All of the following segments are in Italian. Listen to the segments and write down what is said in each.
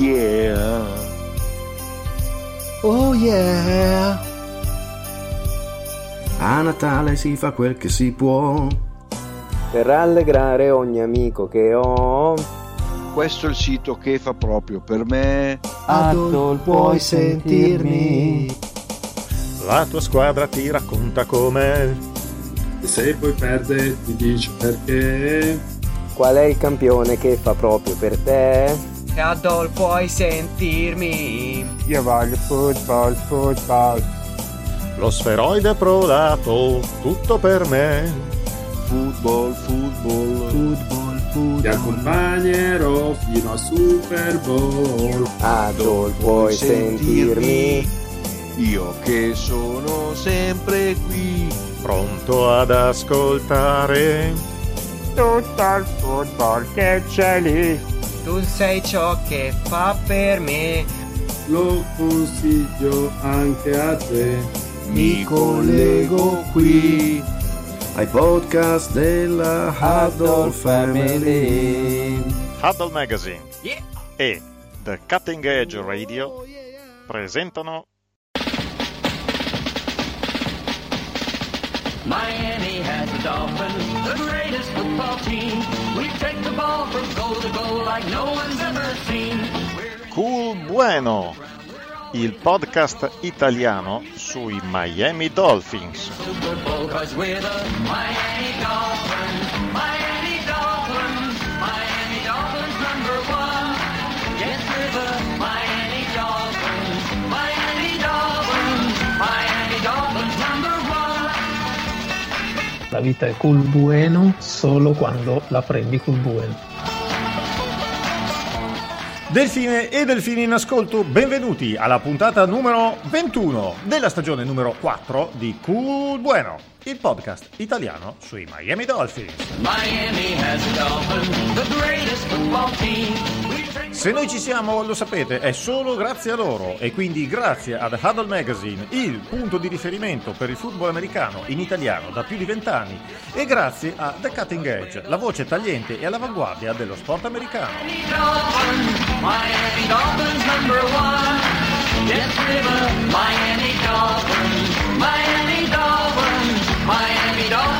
yeah. Oh yeah. A Natale si fa quel che si può. Per rallegrare ogni amico che ho. Questo è il sito che fa proprio per me. Adol, puoi sentirmi. La tua squadra ti racconta com'è. E se poi perde ti dice perché. Qual è il campione che fa proprio per te? Adol puoi sentirmi. Io voglio football, football. Lo sferoide prodato, tutto per me. Football, football. Football, football. Ti accompagnerò fino a Super Bowl. Adol puoi sentirmi. Io che sono sempre qui. Pronto ad ascoltare. Tutto il football che c'è lì. Tu sei ciò che fa per me. Lo consiglio anche a te. Mi collego qui. Ai podcast della Huddle Family. Huddle Magazine Yeah. e The Cutting Edge Radio presentano Miami has the Dolphins, the greatest football team. Cool Bueno, il podcast italiano sui Miami Dolphins. Miami La vita è cool bueno solo quando la prendi cool bueno. Delfine e delfini in ascolto, benvenuti alla puntata numero 21 della stagione numero 4 di Cool Bueno, il podcast italiano sui Miami Dolphins. Miami has the Dolphins, the greatest football team. Se noi ci siamo, lo sapete, è solo grazie a loro. E quindi grazie ad Huddle Magazine, il punto di riferimento per il football americano in italiano da più di vent'anni, e grazie a The Cutting Edge, la voce tagliente e all'avanguardia dello sport americano. Miami Dolphins, Miami Dolphins, Miami Dolphins, Miami Dolphins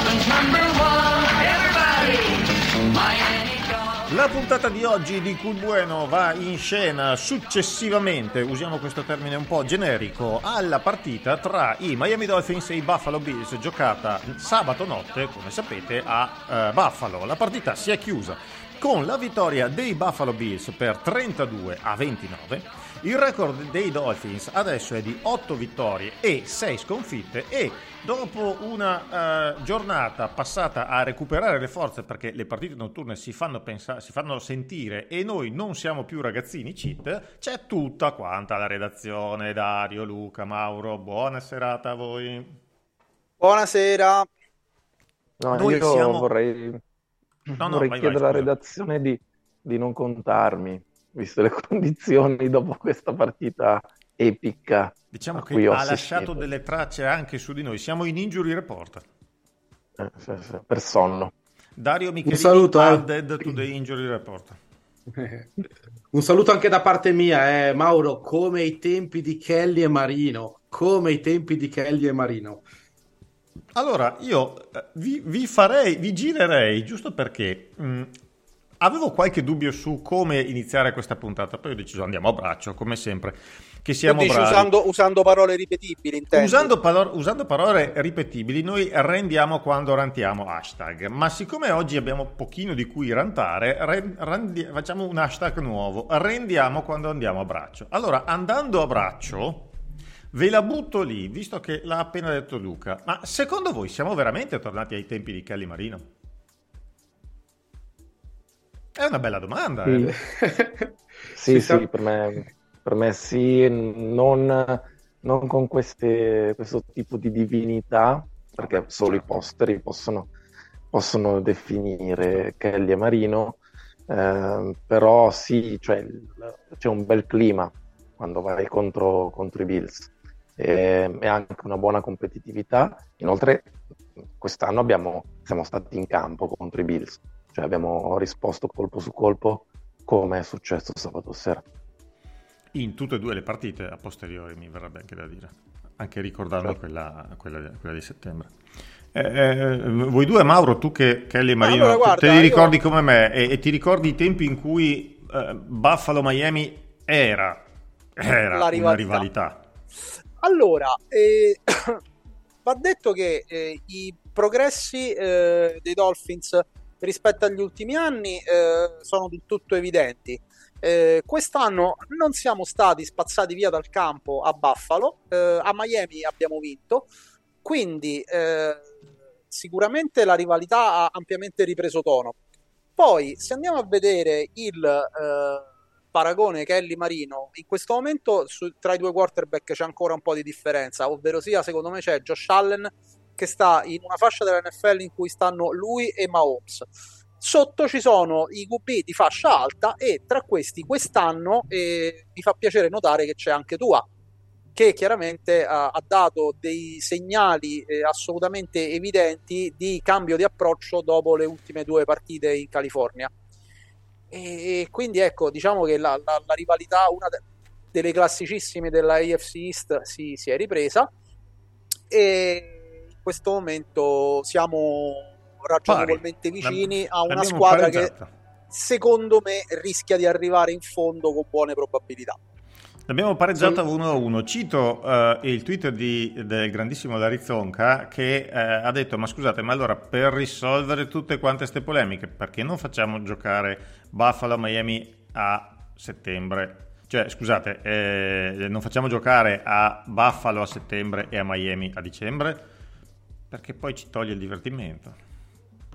La puntata di oggi di Cool Bueno va in scena successivamente, usiamo questo termine un po' generico, alla partita tra i Miami Dolphins e i Buffalo Bills giocata sabato notte, come sapete, a eh, Buffalo. La partita si è chiusa con la vittoria dei Buffalo Bills per 32 a 29. Il record dei Dolphins adesso è di 8 vittorie e 6 sconfitte e dopo una eh, giornata passata a recuperare le forze perché le partite notturne si fanno, pensa- si fanno sentire e noi non siamo più ragazzini cheat, c'è tutta quanta la redazione, Dario, Luca, Mauro, buona serata a voi. Buonasera. No, Noi io siamo- vorrei, No, no, vorrei vai, chiedere alla redazione di, di non contarmi, visto le condizioni dopo questa partita epica. Diciamo che ha lasciato delle tracce anche su di noi, siamo in injury report. Eh, sì, sì, per sonno. Dario Michelini, saluto, eh. added to the injury report. Un saluto anche da parte mia, eh, Mauro, come i tempi di Kelly e Marino, come i tempi di Kelly e Marino. Allora, io eh, vi, vi farei, vi girerei, giusto perché mh, avevo qualche dubbio su come iniziare questa puntata, poi ho deciso andiamo a braccio, come sempre, che siamo dici usando, usando parole ripetibili, intendi? Usando, palo- usando parole ripetibili, noi rendiamo quando rantiamo hashtag. Ma siccome oggi abbiamo pochino di cui rantare, ren- randi- facciamo un hashtag nuovo. Rendiamo quando andiamo a braccio. Allora, andando a braccio, ve la butto lì, visto che l'ha appena detto Luca. Ma secondo voi siamo veramente tornati ai tempi di Kelly Marino? È una bella domanda. Sì, eh. sì, Si sta- sì, per me, per me sì, non, non con queste- questo tipo di divinità, perché solo i posteri possono, possono definire Kelly e Marino, eh, però sì, cioè, c'è un bel clima quando vai contro, contro i Bills e, e anche una buona competitività. Inoltre, quest'anno abbiamo, siamo stati in campo contro i Bills, cioè abbiamo risposto colpo su colpo come è successo sabato sera. In tutte e due le partite a posteriori, mi verrebbe anche da dire, anche ricordando Certo. quella, quella- quella di settembre. Eh, eh, voi due, Mauro, tu che Kelly e Marino, allora, te- guarda, te li io- ricordi come me e, e ti ricordi i tempi in cui eh, Buffalo-Miami era, era La una rivalità. rivalità. Allora, eh, va detto che eh, i progressi eh, dei Dolphins rispetto agli ultimi anni eh, sono del tutto evidenti. Eh, quest'anno non siamo stati spazzati via dal campo a Buffalo, eh, a Miami abbiamo vinto, quindi eh, sicuramente la rivalità ha ampiamente ripreso tono. Poi, se andiamo a vedere il eh, paragone Kelly Marino, in questo momento su- tra i due quarterback c'è ancora un po' di differenza, ovvero sia, secondo me c'è Josh Allen che sta in una fascia della NFL in cui stanno lui e Mahomes. Sotto ci sono i QB di fascia alta e tra questi quest'anno eh, mi fa piacere notare che c'è anche Tua, che chiaramente ha, ha dato dei segnali eh, assolutamente evidenti di cambio di approccio dopo le ultime due partite in California. E quindi ecco, diciamo che la, la- la rivalità, una de- delle classicissime della AFC East, si, si è ripresa e questo momento siamo ragionevolmente Pari. vicini a una squadra che secondo me rischia di arrivare in fondo con buone probabilità. L'abbiamo pareggiata 1-1. Cito eh, il tweet di- del grandissimo Larry Zonka che eh, ha detto: Ma scusate, ma allora per risolvere tutte quante queste polemiche, perché non facciamo giocare Buffalo a Miami a settembre? Cioè, scusate, eh, non facciamo giocare a Buffalo a settembre e a Miami a dicembre? Perché poi ci toglie il divertimento.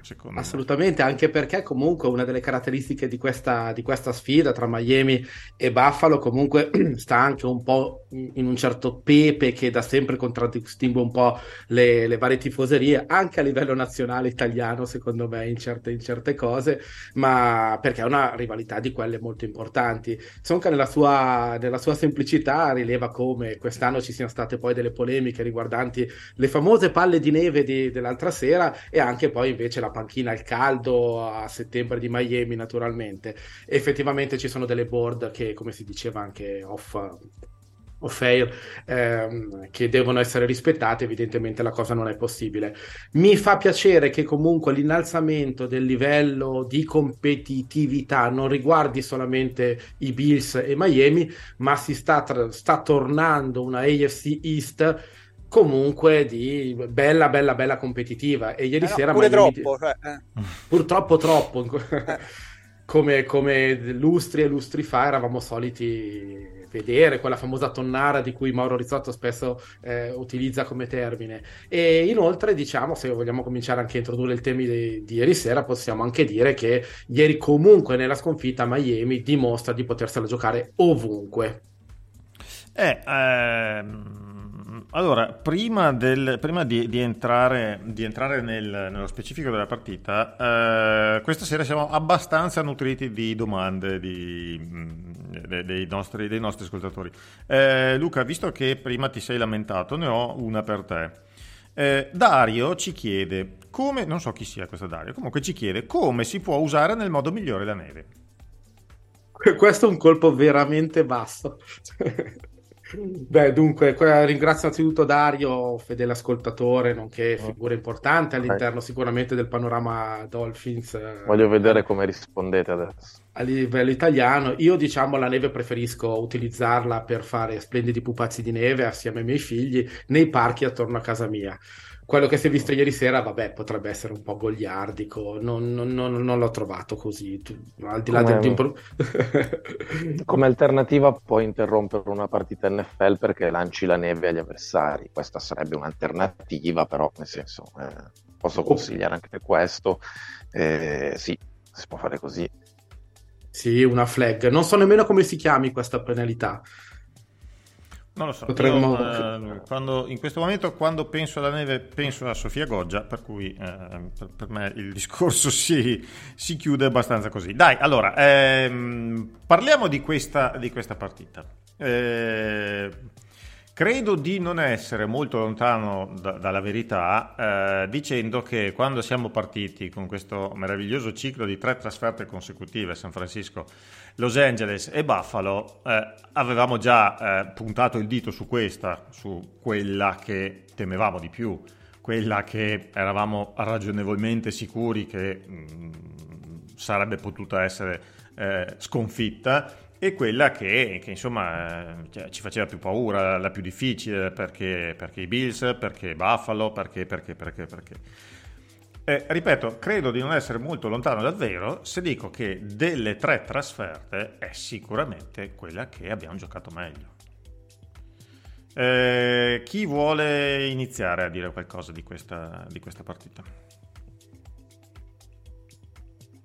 Secondo me. Assolutamente, anche perché comunque una delle caratteristiche di questa, di questa sfida tra Miami e Buffalo comunque sta anche un po' in un certo pepe che da sempre contraddistingue un po' le, le varie tifoserie, anche a livello nazionale italiano, secondo me, in certe, in certe cose, ma perché è una rivalità di quelle molto importanti. Sonka nella sua, nella sua semplicità rileva come quest'anno ci siano state poi delle polemiche riguardanti le famose palle di neve di- dell'altra sera e anche poi invece la panchina al caldo a settembre di Miami naturalmente. Effettivamente ci sono delle board che, come si diceva anche off, off air, ehm, che devono essere rispettate, evidentemente la cosa non è possibile. Mi fa piacere che comunque l'innalzamento del livello di competitività non riguardi solamente i Bills e Miami, ma si sta, tra- sta tornando una AFC East comunque di bella bella bella competitiva e ieri Eh no, sera pure Miami- troppo, cioè, eh. purtroppo troppo come, come lustri e lustri fa eravamo soliti vedere quella famosa tonnara di cui Mauro Rizzotto spesso eh, utilizza come termine. E inoltre diciamo se vogliamo cominciare anche a introdurre il tema di, di ieri sera possiamo anche dire che ieri comunque nella sconfitta Miami dimostra di potersela giocare ovunque. Eh, ehm, allora, prima, del- prima di, di entrare, di entrare nel- nello specifico della partita, eh, questa sera siamo abbastanza nutriti di domande di- mm, de- dei, nostri, dei nostri ascoltatori. Eh, Luca, visto che prima ti sei lamentato, ne ho una per te. Eh, Dario ci chiede come, non so chi sia questo Dario, comunque ci chiede come si può usare nel modo migliore la neve. Questo è un colpo veramente basso. Beh, dunque, que- ringrazio anzitutto Dario, fedele ascoltatore, nonché figura importante all'interno sicuramente del panorama Dolphins eh, Voglio vedere come rispondete adesso. a livello italiano. Io, diciamo, la neve preferisco utilizzarla per fare splendidi pupazzi di neve assieme ai miei figli nei parchi attorno a casa mia. Quello che si è visto ieri sera, vabbè, potrebbe essere un po' goliardico, non, non- non- non l'ho trovato così, al di là Come- del... impro- Come alternativa puoi interrompere una partita NFL perché lanci la neve agli avversari. Questa sarebbe un'alternativa, però nel senso eh, posso consigliare anche questo. Eh, sì, si può fare così. Sì, una flag. Non so nemmeno come si chiami questa penalità. Non lo so, Potremmo- io, eh, quando- in questo momento quando penso alla neve penso a Sofia Goggia, per cui eh, per, per me il discorso si, si chiude abbastanza così. Dai, allora, ehm, parliamo di questa, di questa partita. Eh, Credo di non essere molto lontano da- dalla verità eh, dicendo che quando siamo partiti con questo meraviglioso ciclo di tre trasferte consecutive, San Francisco, Los Angeles e Buffalo, eh, avevamo già eh, puntato il dito su questa, su quella che temevamo di più, quella che eravamo ragionevolmente sicuri che mh, sarebbe potuta essere eh, sconfitta e quella che, che, insomma eh, ci faceva più paura, la più difficile perché, perché i Bills, perché Buffalo, perché, perché, perché, perché. Eh, ripeto, credo di non essere molto lontano dal vero se dico che delle tre trasferte è sicuramente quella che abbiamo giocato meglio. Eh, chi vuole iniziare a dire qualcosa di questa, di questa partita?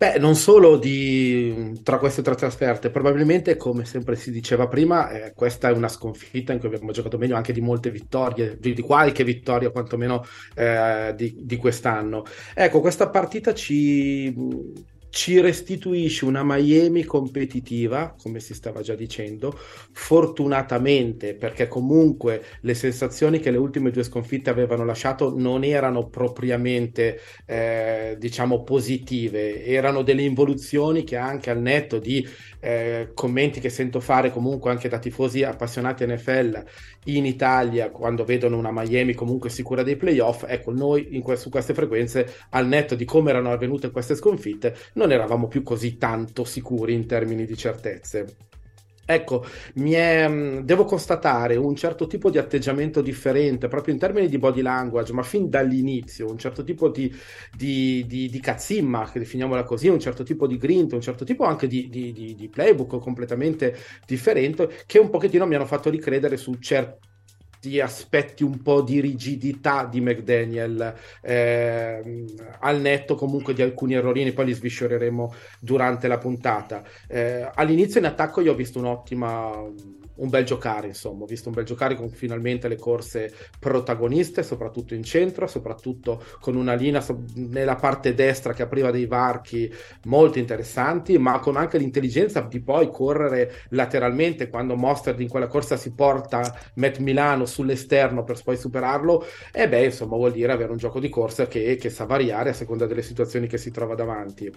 Beh, non solo di, tra queste tre trasferte, probabilmente come sempre si diceva prima, eh, questa è una sconfitta in cui abbiamo giocato meglio anche di molte vittorie, di, di qualche vittoria quantomeno eh, di, di quest'anno. Ecco, questa partita ci, ci restituisce una Miami competitiva, come si stava già dicendo, fortunatamente, perché comunque le sensazioni che le ultime due sconfitte avevano lasciato non erano propriamente, eh, diciamo, positive, erano delle involuzioni che anche al netto di eh, commenti che sento fare comunque anche da tifosi appassionati NFL in Italia quando vedono una Miami comunque sicura dei playoff, ecco, noi que- su queste frequenze, al netto di come erano avvenute queste sconfitte, non eravamo più così tanto sicuri in termini di certezze. Ecco, è, devo constatare un certo tipo di atteggiamento differente proprio in termini di body language, ma fin dall'inizio, un certo tipo di, di, di, di cazzimma, che definiamola così, un certo tipo di grinta, un certo tipo anche di, di playbook completamente differente, che un pochettino mi hanno fatto ricredere su certi ti aspetti un po' di rigidità di McDaniel eh, al netto comunque di alcuni errorini, poi li sviscereremo durante la puntata. Eh, all'inizio in attacco io ho visto un'ottima un bel giocare, insomma, ho visto un bel giocare con finalmente le corse protagoniste, soprattutto in centro, soprattutto con una linea so- nella parte destra che apriva dei varchi molto interessanti, ma con anche l'intelligenza di poi correre lateralmente quando Mostard in quella corsa si porta Matt Milano sull'esterno per poi superarlo, e beh, insomma, vuol dire avere un gioco di corsa che, che sa variare a seconda delle situazioni che si trova davanti.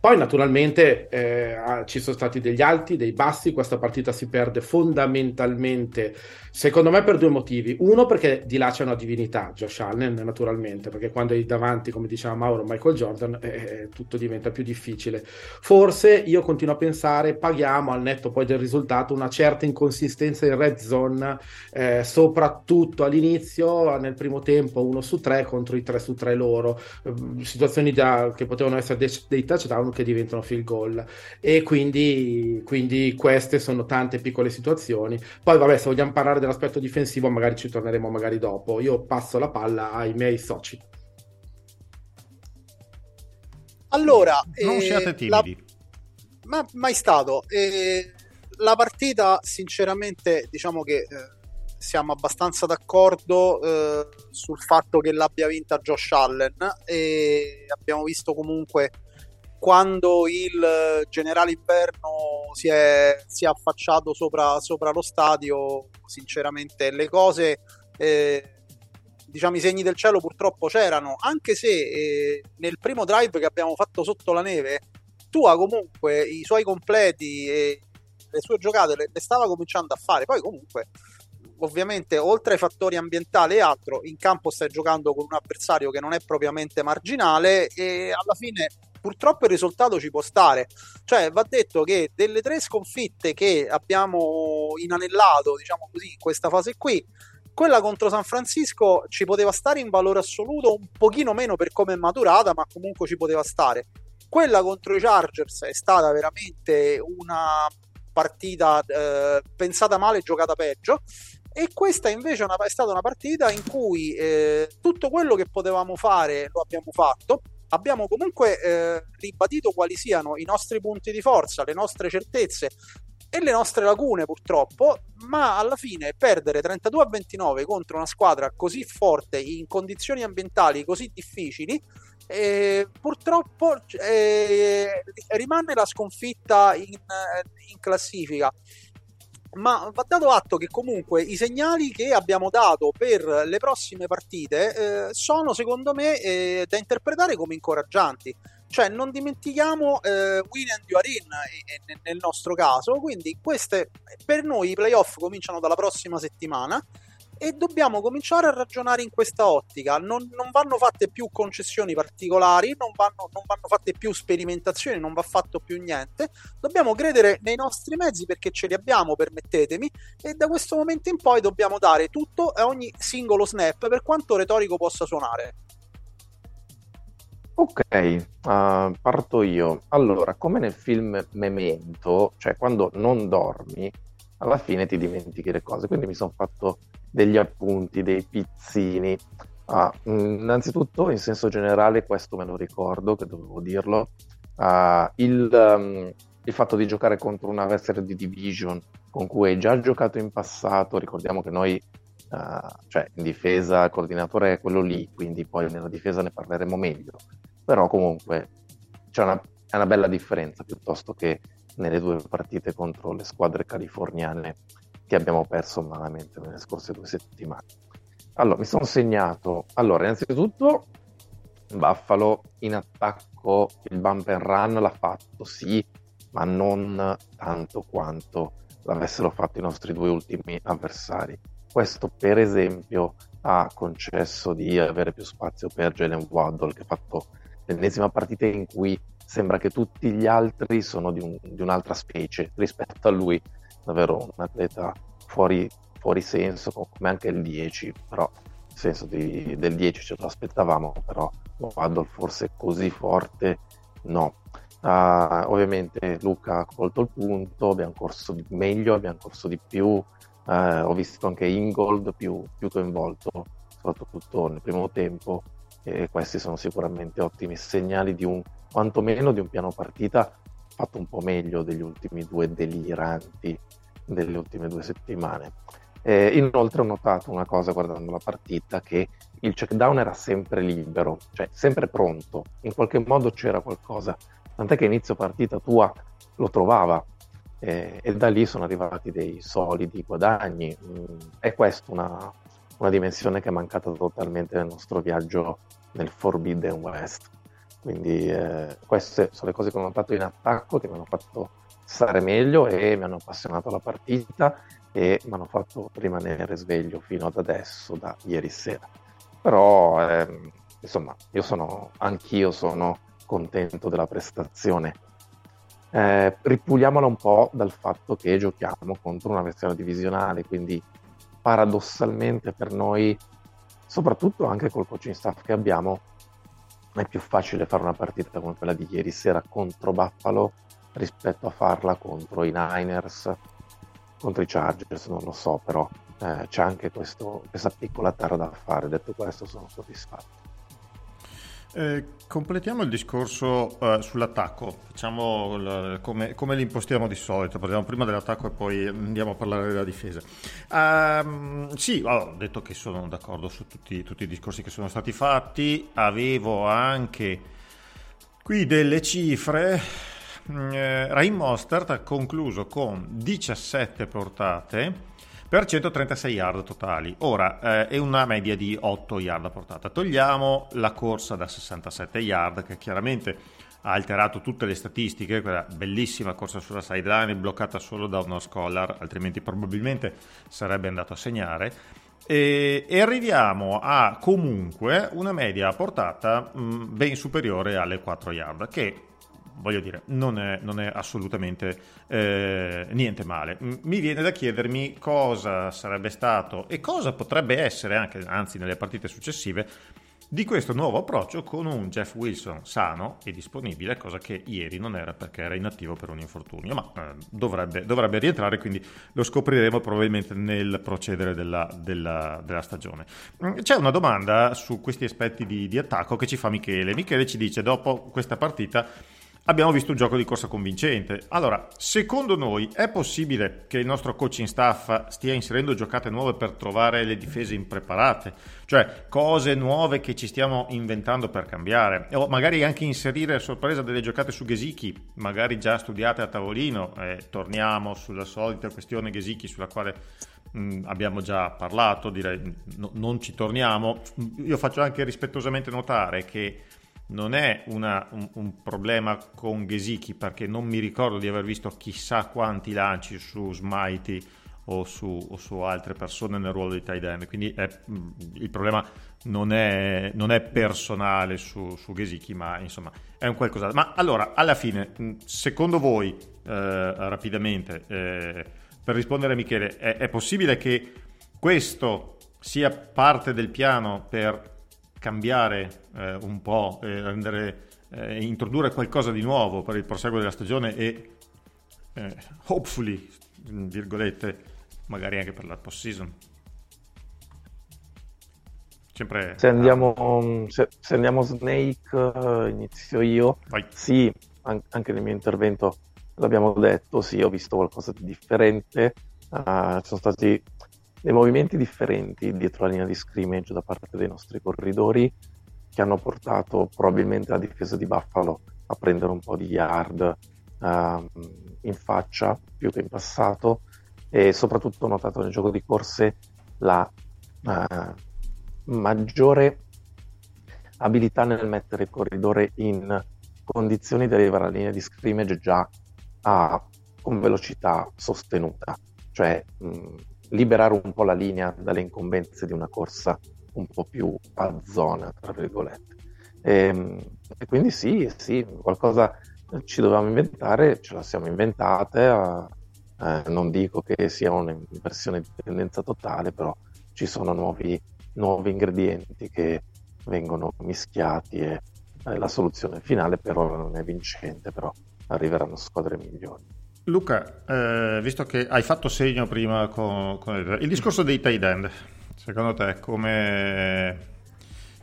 Poi naturalmente eh, ci sono stati degli alti, dei bassi, questa partita si perde fondamentalmente, secondo me per due motivi. Uno perché di là c'è una divinità, Josh Allen naturalmente, perché quando hai davanti, come diceva Mauro, Michael Jordan, eh, eh, tutto diventa più difficile. Forse io continuo a pensare, paghiamo al netto poi del risultato una certa inconsistenza in red zone, eh, soprattutto all'inizio, nel primo tempo uno su tre contro i tre su tre loro, eh, situazioni da, che potevano essere dei, dei touchdown che diventano field goal e quindi, quindi queste sono tante piccole situazioni poi vabbè se vogliamo parlare dell'aspetto difensivo magari ci torneremo magari dopo. Io passo la palla ai miei soci. Allora non eh, siate timidi. La... ma mai stato eh, la partita sinceramente diciamo che eh, siamo abbastanza d'accordo eh, sul fatto che l'abbia vinta Josh Allen e abbiamo visto comunque quando il generale inverno si è, si è affacciato sopra, sopra, lo stadio, sinceramente le cose, eh, diciamo i segni del cielo purtroppo c'erano, anche se eh, nel primo drive che abbiamo fatto sotto la neve, Tua comunque i suoi completi e le sue giocate le, le stava cominciando a fare, poi comunque ovviamente oltre ai fattori ambientali e altro, in campo stai giocando con un avversario che non è propriamente marginale e alla fine purtroppo il risultato ci può stare. Cioè, va detto che delle tre sconfitte che abbiamo inanellato, diciamo così, in questa fase qui, quella contro San Francisco ci poteva stare in valore assoluto, un pochino meno per come è maturata, ma comunque ci poteva stare. Quella contro i Chargers è stata veramente una partita eh, pensata male, giocata peggio. E questa invece è stata una partita in cui eh, tutto quello che potevamo fare lo abbiamo fatto abbiamo comunque eh, ribadito quali siano i nostri punti di forza, le nostre certezze e le nostre lacune purtroppo, ma alla fine perdere 32 a 29 contro una squadra così forte in condizioni ambientali così difficili, eh, purtroppo eh, rimane la sconfitta in, in classifica ma va dato atto che comunque i segnali che abbiamo dato per le prossime partite eh, sono secondo me eh, da interpretare come incoraggianti. Cioè, non dimentichiamo eh, win and you are in eh, nel nostro caso, quindi queste per noi i playoff cominciano dalla prossima settimana e dobbiamo cominciare a ragionare in questa ottica. Non, non vanno fatte più concessioni particolari, non vanno, non vanno, fatte più sperimentazioni, non va fatto più niente. Dobbiamo credere nei nostri mezzi perché ce li abbiamo, permettetemi, e da questo momento in poi dobbiamo dare tutto a ogni singolo snap, per quanto retorico possa suonare. Ok, uh, parto io. Allora, come nel film Memento, cioè quando non dormi, alla fine ti dimentichi le cose. Quindi mi sono fatto degli appunti, dei pizzini. Ah, innanzitutto, in senso generale, questo me lo ricordo, che dovevo dirlo. Uh, il, um, il, fatto di giocare contro un avversario di Division con cui hai già giocato in passato, ricordiamo che noi, uh, cioè in difesa, il coordinatore è quello lì, quindi poi nella difesa ne parleremo meglio. Però comunque c'è una, una bella differenza piuttosto che nelle due partite contro le squadre californiane che abbiamo perso malamente nelle scorse due settimane. Allora, mi sono segnato. Allora, innanzitutto, Buffalo in attacco, il bump and run l'ha fatto, sì, ma non tanto quanto l'avessero fatto i nostri due ultimi avversari. Questo, per esempio, ha concesso di avere più spazio per Jalen Waddle, che ha fatto l'ennesima partita in cui sembra che tutti gli altri sono di, un, di un'altra specie rispetto a lui, davvero un atleta fuori, fuori senso, come anche il 10, però il senso di, del 10 ce lo aspettavamo, però Waddle forse così forte no. Uh, ovviamente Luca ha colto il punto, abbiamo corso meglio, abbiamo corso di più, uh, ho visto anche Ingold più, più coinvolto, soprattutto nel primo tempo, e questi sono sicuramente ottimi segnali di un quantomeno di un piano partita fatto un po' meglio degli ultimi due deliranti delle ultime due settimane. Eh, inoltre ho notato una cosa guardando la partita, che il check down era sempre libero, cioè sempre pronto, in qualche modo c'era qualcosa, tant'è che inizio partita tua lo trovava eh, e da lì sono arrivati dei solidi guadagni. Mm, è questa una, una dimensione che è mancata totalmente nel nostro viaggio nel Forbidden West. Quindi eh, queste sono le cose che ho notato in attacco che mi hanno fatto stare meglio e mi hanno appassionato la partita e mi hanno fatto rimanere sveglio fino ad adesso, da ieri sera. Però, ehm, insomma, io sono, anch'io sono contento della prestazione. Eh, ripuliamola un po' dal fatto che giochiamo contro una versione divisionale, quindi paradossalmente per noi, soprattutto anche col coaching staff che abbiamo, è più facile fare una partita come quella di ieri sera contro Buffalo rispetto a farla contro i Niners, contro i Chargers, non lo so, però eh, c'è anche questo, questa piccola terra da fare. Detto questo, sono soddisfatto. Eh, completiamo il discorso eh, sull'attacco, facciamo l- come, come l'impostiamo di solito, parliamo prima dell'attacco e poi andiamo a parlare della difesa. Um, sì, ho detto che sono d'accordo su tutti, tutti, i discorsi che sono stati fatti, avevo anche qui delle cifre. Mm, eh, Rain Mostert ha concluso con 17 portate per 136 yard totali. Ora eh, è una media di 8 yard a portata. Togliamo la corsa da 67 yard che chiaramente ha alterato tutte le statistiche, quella bellissima corsa sulla sideline bloccata solo da uno scholar, altrimenti probabilmente sarebbe andato a segnare. E, e arriviamo a comunque una media a portata mh, ben superiore alle 4 yard, che voglio dire, non è, non è assolutamente eh, niente male. Mi viene da chiedermi cosa sarebbe stato e cosa potrebbe essere anche, anzi nelle partite successive, di questo nuovo approccio con un Jeff Wilson sano e disponibile, cosa che ieri non era perché era inattivo per un infortunio, ma eh, dovrebbe, dovrebbe, rientrare, quindi lo scopriremo probabilmente nel procedere della, della, della stagione. C'è una domanda su questi aspetti di, di attacco che ci fa Michele. Michele ci dice, dopo questa partita abbiamo visto un gioco di corsa convincente. Allora, secondo noi è possibile che il nostro coaching staff stia inserendo giocate nuove per trovare le difese impreparate? Cioè, cose nuove che ci stiamo inventando per cambiare? O magari anche inserire a sorpresa delle giocate su Gesicki, magari già studiate a tavolino. E torniamo sulla solita questione Gesicki sulla quale mh, abbiamo già parlato, direi no- non ci torniamo. Io faccio anche rispettosamente notare che non è una- un, un problema con Gesicki perché non mi ricordo di aver visto chissà quanti lanci su Smitey o su, o su altre persone nel ruolo di tight quindi è- mh, il problema non è, non è personale su, su Gesicki ma insomma è un qualcos'altro. Ma allora alla fine mh, secondo voi eh, rapidamente eh, per rispondere a Michele è, è possibile che questo sia parte del piano per cambiare eh, un po', eh, rendere, eh, introdurre qualcosa di nuovo per il proseguo della stagione e eh, hopefully, in virgolette, magari anche per la post season. Sempre Se andiamo, se, se andiamo Snake, eh, inizio io. Sì, an- anche nel mio intervento l'abbiamo detto, sì, ho visto qualcosa di differente. Ah, ci sono stati dei movimenti differenti dietro la linea di scrimmage da parte dei nostri corridori che hanno portato probabilmente la difesa di Buffalo a prendere un po' di yard ehm, in faccia più che in passato. E soprattutto ho notato nel gioco di corse la eh, maggiore abilità nel mettere il corridore in condizioni di arrivare alla linea di scrimmage già a, con velocità sostenuta, cioè mh, liberare un po' la linea dalle incombenze di una corsa un po' più a zona, tra virgolette. E, e quindi sì, sì, qualcosa ci dovevamo inventare, ce la siamo inventate, eh, non dico che sia un'inversione di tendenza totale, però ci sono nuovi, nuovi ingredienti che vengono mischiati e eh, la soluzione finale per ora non è vincente, però arriveranno squadre migliori. Luca, eh, visto che hai fatto segno prima con, con il, discorso dei tight end, secondo te come...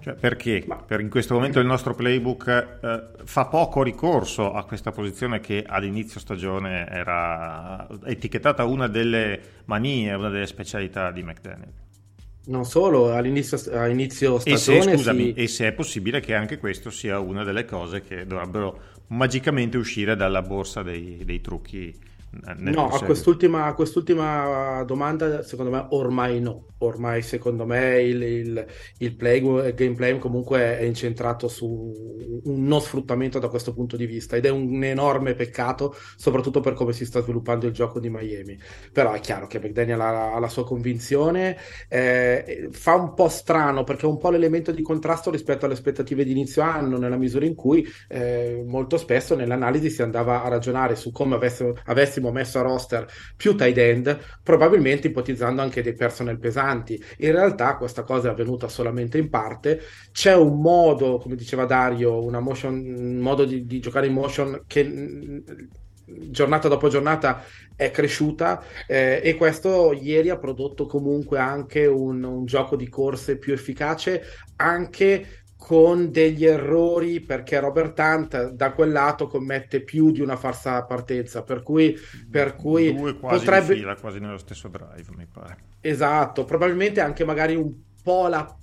Cioè, perché per in questo momento il nostro playbook eh, fa poco ricorso a questa posizione che all'inizio stagione era etichettata una delle manie, una delle specialità di McDaniel? Non solo, all'inizio, all'inizio E se, stagione scusami, si- e se è possibile che anche questo sia una delle cose che dovrebbero magicamente uscire dalla borsa dei, dei trucchi No, a quest'ultima, a quest'ultima domanda secondo me ormai no, ormai secondo me il, il, il play, il gameplay comunque è incentrato su un non sfruttamento da questo punto di vista ed è un enorme peccato soprattutto per come si sta sviluppando il gioco di Miami, però è chiaro che McDaniel ha, ha la sua convinzione, eh, fa un po' strano perché è un po' l'elemento di contrasto rispetto alle aspettative di inizio anno nella misura in cui eh, molto spesso nell'analisi si andava a ragionare su come avessimo, avessimo messo a roster più tight end, probabilmente ipotizzando anche dei personnel pesanti. In realtà questa cosa è avvenuta solamente in parte. C'è un modo, come diceva Dario, una motion, un modo di, di giocare in motion che mh, giornata dopo giornata è cresciuta eh, e questo ieri ha prodotto comunque anche un, un gioco di corse più efficace anche con degli errori perché Robert Hunt da quel lato commette più di una falsa partenza per cui, per cui Due quasi potrebbe di fila, quasi nello stesso drive, mi pare. Esatto, probabilmente anche magari un po' la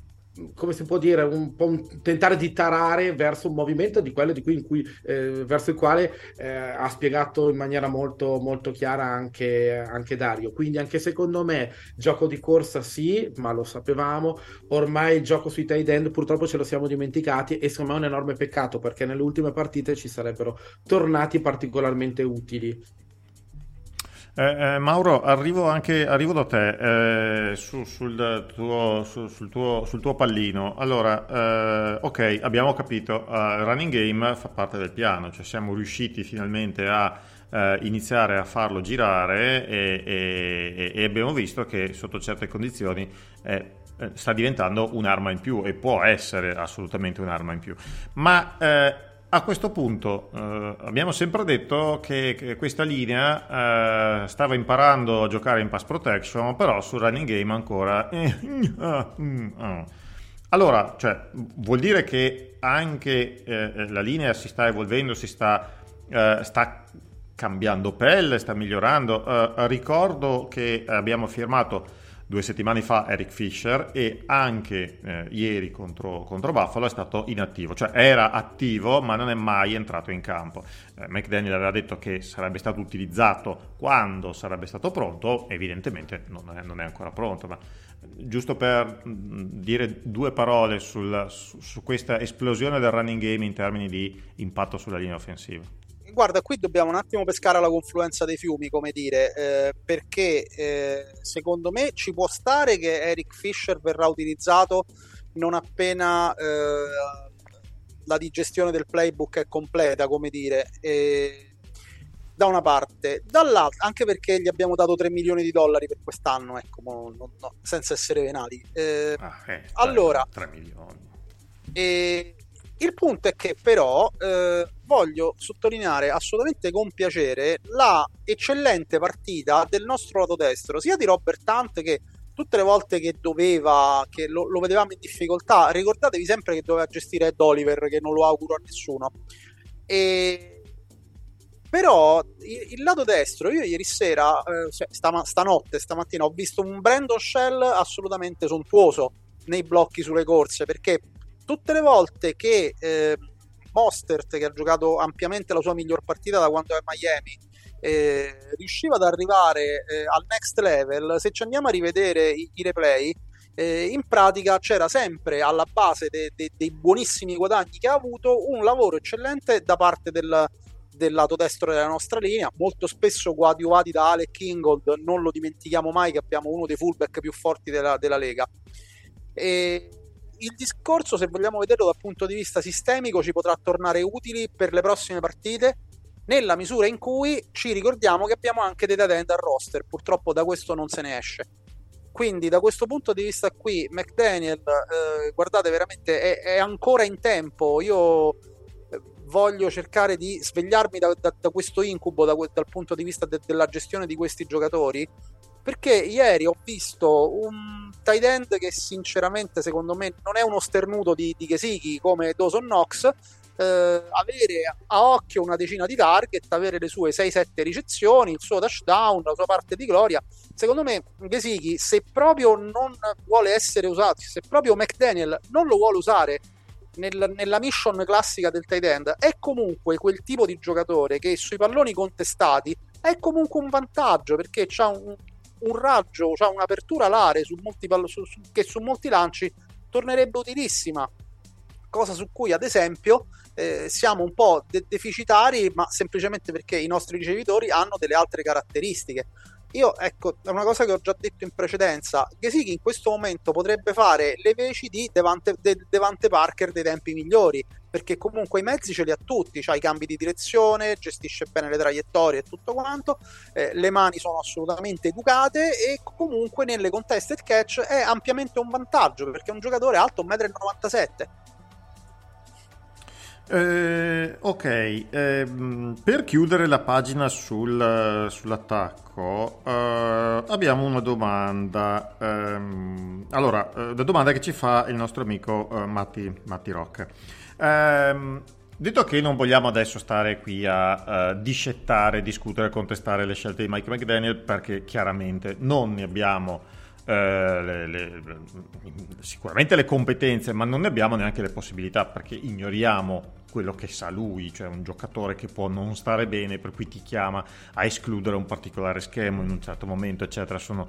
come si può dire, un po' un tentare di tarare verso un movimento di quello di cui, in cui, eh, verso il quale eh, ha spiegato in maniera molto, molto chiara anche, anche Dario. Quindi anche secondo me gioco di corsa sì, ma lo sapevamo. Ormai il gioco sui tight end purtroppo ce lo siamo dimenticati e secondo me è un enorme peccato perché nelle ultime partite ci sarebbero tornati particolarmente utili. Eh, eh, Mauro, arrivo anche arrivo da te eh, su- sul, tuo, su- sul, tuo, sul tuo pallino. Allora, eh, ok, abbiamo capito, eh, running game fa parte del piano, cioè siamo riusciti finalmente a eh, iniziare a farlo girare e, e- e abbiamo visto che sotto certe condizioni sta diventando un'arma in più e può essere assolutamente un'arma in più. Ma a questo punto eh, abbiamo sempre detto che, che questa linea eh, stava imparando a giocare in pass protection, però sul running game ancora... eh. Allora, cioè, vuol dire che anche eh, la linea si sta evolvendo, si sta eh, sta cambiando pelle, sta migliorando. Eh, ricordo che abbiamo firmato due settimane fa Eric Fisher e anche eh, ieri contro, contro, Buffalo è stato inattivo, cioè era attivo ma non è mai entrato in campo. Eh, McDaniel aveva detto che sarebbe stato utilizzato quando sarebbe stato pronto, evidentemente non è, non è ancora pronto, ma giusto per mh, dire due parole sul, su, su questa esplosione del running game in termini di impatto sulla linea offensiva guarda, qui dobbiamo un attimo pescare alla confluenza dei fiumi, come dire, eh, perché eh, secondo me ci può stare che Eric Fisher verrà utilizzato non appena eh, la digestione del playbook è completa, come dire. da una parte, dall'altra, anche perché gli abbiamo dato 3 milioni di dollari per quest'anno, ecco, no, no, senza essere venali. Eh, ah, eh, allora, 3 milioni. E il punto è che però eh, voglio sottolineare assolutamente con piacere la eccellente partita del nostro lato destro, sia di Robert Hunt che tutte le volte che doveva, che lo, lo vedevamo in difficoltà, ricordatevi sempre che doveva gestire Ed Oliver, che non lo auguro a nessuno. E... Però il, lato destro, io ieri sera, eh, cioè, stama, stanotte, stamattina, ho visto un Brandon Shell assolutamente sontuoso nei blocchi sulle corse, perché tutte le volte che eh, Mostert, che ha giocato ampiamente la sua miglior partita da quando è a Miami, eh, riusciva ad arrivare eh, al next level, se ci andiamo a rivedere i, i replay, eh, in pratica c'era sempre alla base de, de, dei buonissimi guadagni che ha avuto un lavoro eccellente da parte del, del lato destro della nostra linea, molto spesso coadiuvati da Alec Ingold, non lo dimentichiamo mai che abbiamo uno dei fullback più forti della, della Lega. E il discorso, se vogliamo vederlo dal punto di vista sistemico, ci potrà tornare utili per le prossime partite, nella misura in cui ci ricordiamo che abbiamo anche dei tight al roster. Purtroppo da questo non se ne esce. Quindi da questo punto di vista qui, McDaniel, eh, guardate, veramente è, è, ancora in tempo. Io eh, voglio cercare di svegliarmi da, da, da questo incubo da, dal punto di vista de, della gestione di questi giocatori perché ieri ho visto un tight end che sinceramente secondo me non è uno sternuto di, di Gesicki come Dawson Knox eh, avere a occhio una decina di target avere le sue 6-7 ricezioni il suo touchdown, la sua parte di gloria. Secondo me Gesicki se proprio non vuole essere usato se proprio McDaniel non lo vuole usare nel, nella mission classica del tight end è comunque quel tipo di giocatore che sui palloni contestati è comunque un vantaggio perché ha un, un raggio, cioè un'apertura alare su molti su, su, che su molti lanci tornerebbe utilissima. Cosa su cui, ad esempio, eh, siamo un po' de- deficitari, ma semplicemente perché i nostri ricevitori hanno delle altre caratteristiche. Io, ecco, è una cosa che ho già detto in precedenza. Gesicki in questo momento potrebbe fare le veci di Devante, De, Devante Parker dei tempi migliori, perché comunque i mezzi ce li ha tutti, ha i cambi di direzione, gestisce bene le traiettorie e tutto quanto, eh, le mani sono assolutamente educate e comunque nelle contested catch è ampiamente un vantaggio, perché è un giocatore alto 1,97 m. Eh, ok, eh, per chiudere la pagina sul, sull'attacco eh, abbiamo una domanda. Ehm, allora, eh, la domanda che ci fa il nostro amico eh, Matti, Matti Rock. Ehm, detto che non vogliamo adesso stare qui a uh, discettare, discutere, contestare le scelte di Mike McDaniel perché chiaramente non ne abbiamo eh, le, le, sicuramente le competenze, ma non ne abbiamo neanche le possibilità perché ignoriamo quello che sa lui, cioè un giocatore che può non stare bene, per cui ti chiama a escludere un particolare schema in un certo momento, eccetera. Sono,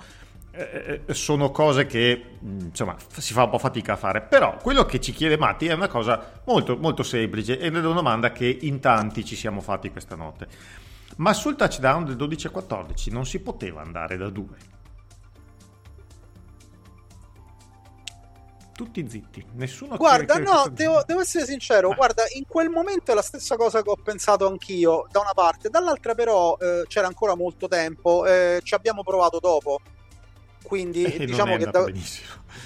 sono cose che insomma si fa un po' fatica a fare. Però quello che ci chiede Matti è una cosa molto, molto semplice ed è una domanda che in tanti ci siamo fatti questa notte. Ma sul touchdown del 12-14 non si poteva andare da due. tutti zitti, nessuno Guarda, no, devo, devo, essere sincero, ah. guarda, in quel momento è la stessa cosa che ho pensato anch'io, da una parte, dall'altra però eh, c'era ancora molto tempo, eh, ci abbiamo provato dopo. Quindi eh, diciamo che da...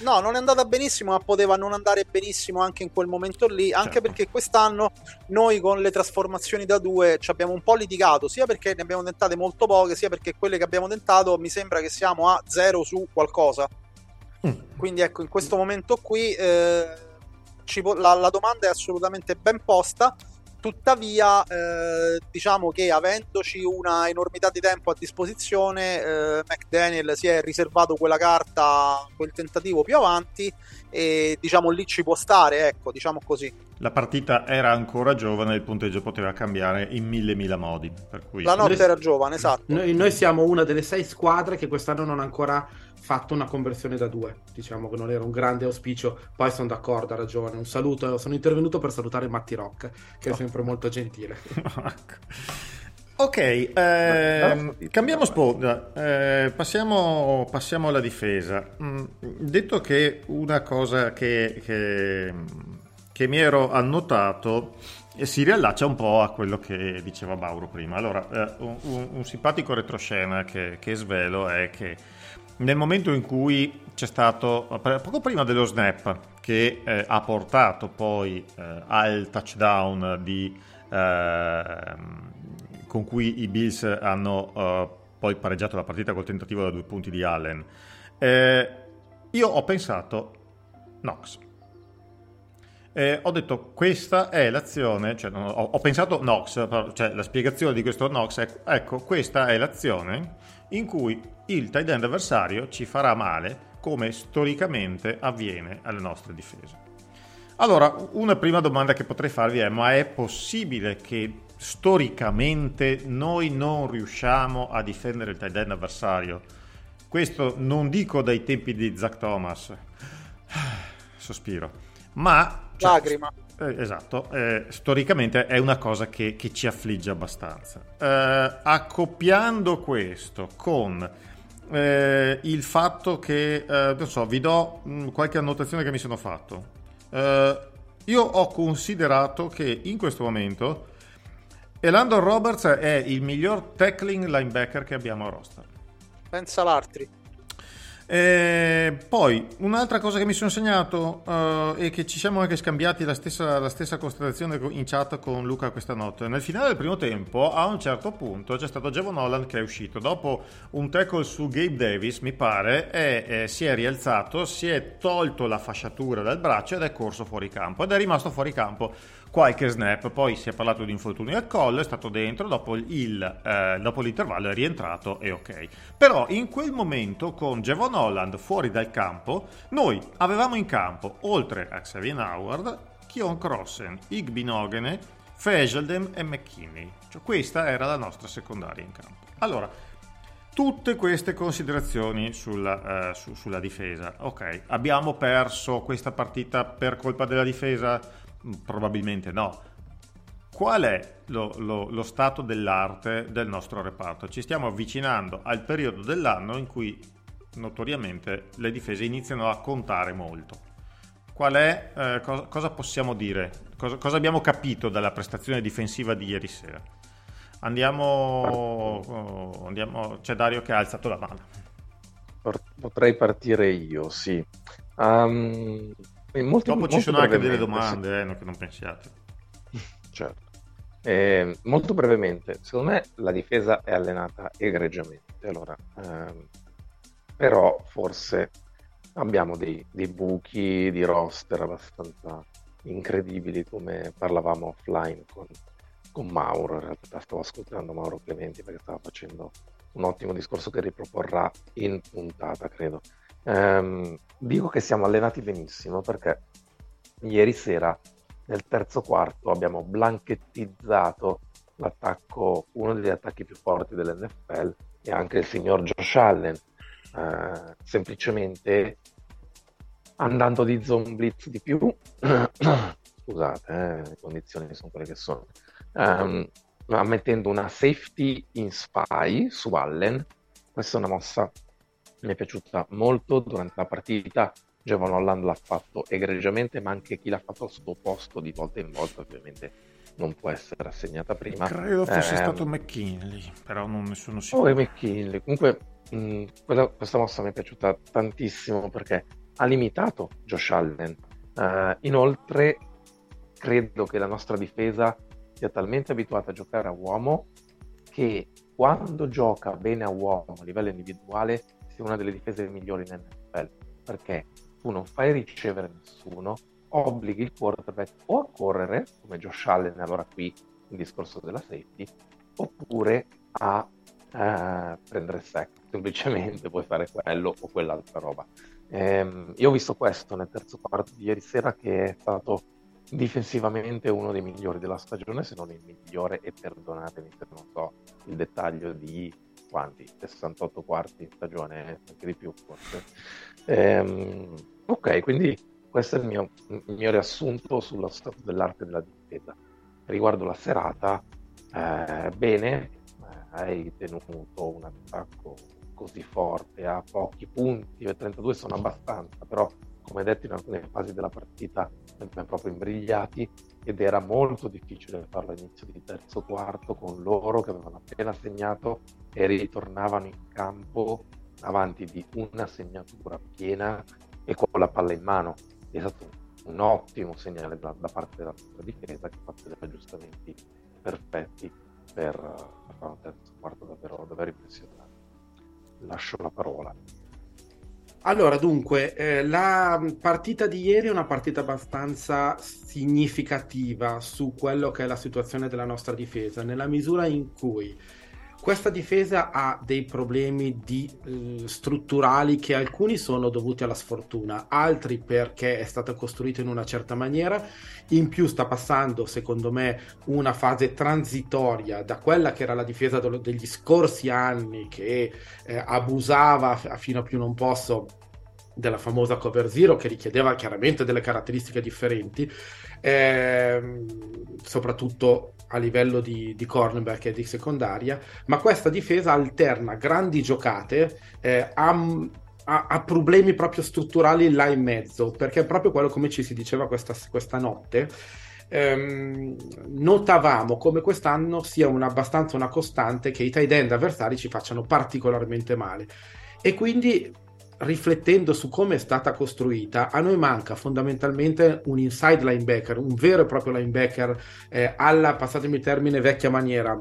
No, non è andata benissimo, ma poteva non andare benissimo anche in quel momento lì, anche certo. perché quest'anno noi con le trasformazioni da due ci abbiamo un po' litigato, sia perché ne abbiamo tentate molto poche, sia perché quelle che abbiamo tentato mi sembra che siamo a zero su qualcosa. Quindi ecco, in questo momento qui eh, po- la, la, domanda è assolutamente ben posta. Tuttavia, eh, diciamo che avendoci una enormità di tempo a disposizione, eh, McDaniel si è riservato quella carta, quel tentativo più avanti e diciamo lì ci può stare, ecco, diciamo così. La partita era ancora giovane, il punteggio poteva cambiare in mille mila modi. Per cui... La notte Noi- era giovane, esatto. Noi, noi siamo una delle sei squadre che quest'anno non ha ancora fatto una conversione da due. Diciamo che non era un grande auspicio. Poi sono d'accordo, ha ragione. Un saluto. Sono intervenuto per salutare Matti Rock, che è sempre molto gentile. Ok, ehm, cambiamo sponda, eh, passiamo, passiamo alla difesa. Mm, detto che una cosa che, che- che mi ero annotato eh, si riallaccia un po' a quello che diceva Mauro prima. Allora, eh, un, un- simpatico retroscena che, che svelo è che nel momento in cui c'è stato, poco prima dello snap, che eh, ha portato poi eh, al touchdown di, ehm, con cui i Bills hanno eh, poi pareggiato la partita col tentativo da due punti di Allen, eh, io ho pensato Knox. Eh, ho detto questa è l'azione, cioè, ho, ho pensato Knox, cioè la spiegazione di questo Knox è ecco, questa è l'azione in cui il tight end avversario ci farà male come storicamente avviene alle nostre difese. Allora, una prima domanda che potrei farvi è: ma è possibile che storicamente noi non riusciamo a difendere il tight end avversario? Questo non dico dai tempi di Zach Thomas, sospiro, ma cioè, Lacrima. eh, esatto, eh, storicamente è una cosa che, che ci affligge abbastanza. Eh, accoppiando questo con eh, il fatto che, eh, non so, vi do mh, qualche annotazione che mi sono fatto. Eh, io ho considerato che in questo momento Elandon Roberts è il miglior tackling linebacker che abbiamo a roster. Pensa l'altri. E poi un'altra cosa che mi sono segnato eh, e che ci siamo anche scambiati la stessa, la stessa constatazione in chat con Luca questa notte. Nel finale del primo tempo, a un certo punto, c'è stato Javon Holland che è uscito dopo un tackle su Gabe Davis, mi pare, e eh, si è rialzato, si è tolto la fasciatura dal braccio ed è corso fuori campo ed è rimasto fuori campo qualche snap. Poi si è parlato di infortunio al collo, è stato dentro, dopo, il, eh, dopo l'intervallo è rientrato e ok. Però in quel momento con Javon Holland fuori dal campo, noi avevamo in campo, oltre a Xavier Howard, Kion Crossen, Igby Nogene, Fejeldem e McKinney. Cioè, questa era la nostra secondaria in campo. Allora, tutte queste considerazioni sulla, eh, su- sulla difesa. Ok, abbiamo perso questa partita per colpa della difesa? Mm, Probabilmente no. Qual è lo, lo- lo stato dell'arte del nostro reparto? Ci stiamo avvicinando al periodo dell'anno in cui notoriamente le difese iniziano a contare molto. Qual è, eh, cosa, cosa possiamo dire? Cosa, cosa abbiamo capito dalla prestazione difensiva di ieri sera? Andiamo, oh, andiamo c'è Dario che ha alzato la mano. Potrei partire io, sì. E molto- Dopo ci sono anche delle domande, eh, no, che non pensiate. Certo. Eh, molto brevemente, secondo me la difesa è allenata egregiamente, allora, ehm, però forse abbiamo dei, dei buchi di roster abbastanza incredibili, come parlavamo offline con, con Mauro, in realtà stavo ascoltando Mauro Clementi perché stava facendo un ottimo discorso che riproporrà in puntata, credo. Ehm, dico che siamo allenati benissimo perché ieri sera nel terzo quarto abbiamo blanchettizzato l'attacco, uno degli attacchi più forti dell'NFL e anche il signor Josh Allen, eh, semplicemente andando di zone blitz di più, scusate, eh, le condizioni sono quelle che sono, ehm, ma mettendo una safety in spy su Allen, questa è una mossa mi è piaciuta molto durante la partita, Javon Holland l'ha fatto egregiamente, ma anche chi l'ha fatto al suo posto di volta in volta, ovviamente non può essere assegnata prima. Credo fosse Ehm, stato McKinley, però non ne sono Oh, sicuro. e McKinley. Comunque, mh, quella- questa mossa mi è piaciuta tantissimo perché ha limitato Josh Allen. Eh, inoltre, credo che la nostra difesa sia talmente abituata a giocare a uomo che quando gioca bene a uomo a livello individuale sia una delle difese migliori in NFL perché tu non fai ricevere nessuno, obblighi il quarterback o a correre, come Josh Allen, allora qui il discorso della safety, oppure a eh, prendere sack, semplicemente puoi fare quello o quell'altra roba. Ehm, io ho visto questo nel terzo quarto di ieri sera che è stato difensivamente uno dei migliori della stagione, se non il migliore, e perdonatemi se non so il dettaglio di quanti, 68 quarti stagione, anche di più forse. Ehm, ok, quindi questo è il mio, il mio riassunto sullo stato dell'arte della difesa. Riguardo la serata, eh, bene, eh, hai tenuto un attacco così forte a pochi punti, e 32 sono abbastanza, però come detto in alcune fasi della partita abbiamo proprio imbrigliati ed era molto difficile farlo all'inizio di terzo quarto con loro che avevano appena segnato e ritornavano in campo avanti di una segnatura piena e con la palla in mano. È stato un ottimo segnale da, da parte della nostra difesa che ha fatto degli aggiustamenti perfetti per, per fare un terzo quarto davvero, davvero impressionante. Lascio la parola. Allora, dunque, eh, la partita di ieri è una partita abbastanza significativa su quello che è la situazione della nostra difesa, nella misura in cui questa difesa ha dei problemi di, eh, strutturali che alcuni sono dovuti alla sfortuna, altri perché è stata costruita in una certa maniera, in più sta passando secondo me una fase transitoria da quella che era la difesa de- degli scorsi anni che eh, abusava fino a più non posso della famosa cover zero che richiedeva chiaramente delle caratteristiche differenti ehm, soprattutto a livello di, di cornerback e di secondaria, ma questa difesa alterna grandi giocate eh, a, a, a, problemi proprio strutturali là in mezzo, perché è proprio quello come ci si diceva questa, questa notte. Ehm, notavamo come quest'anno sia un, abbastanza una costante che i tight end avversari ci facciano particolarmente male e quindi riflettendo su come è stata costruita, a noi manca fondamentalmente un inside linebacker, un vero e proprio linebacker eh, alla, passatemi il termine, vecchia maniera.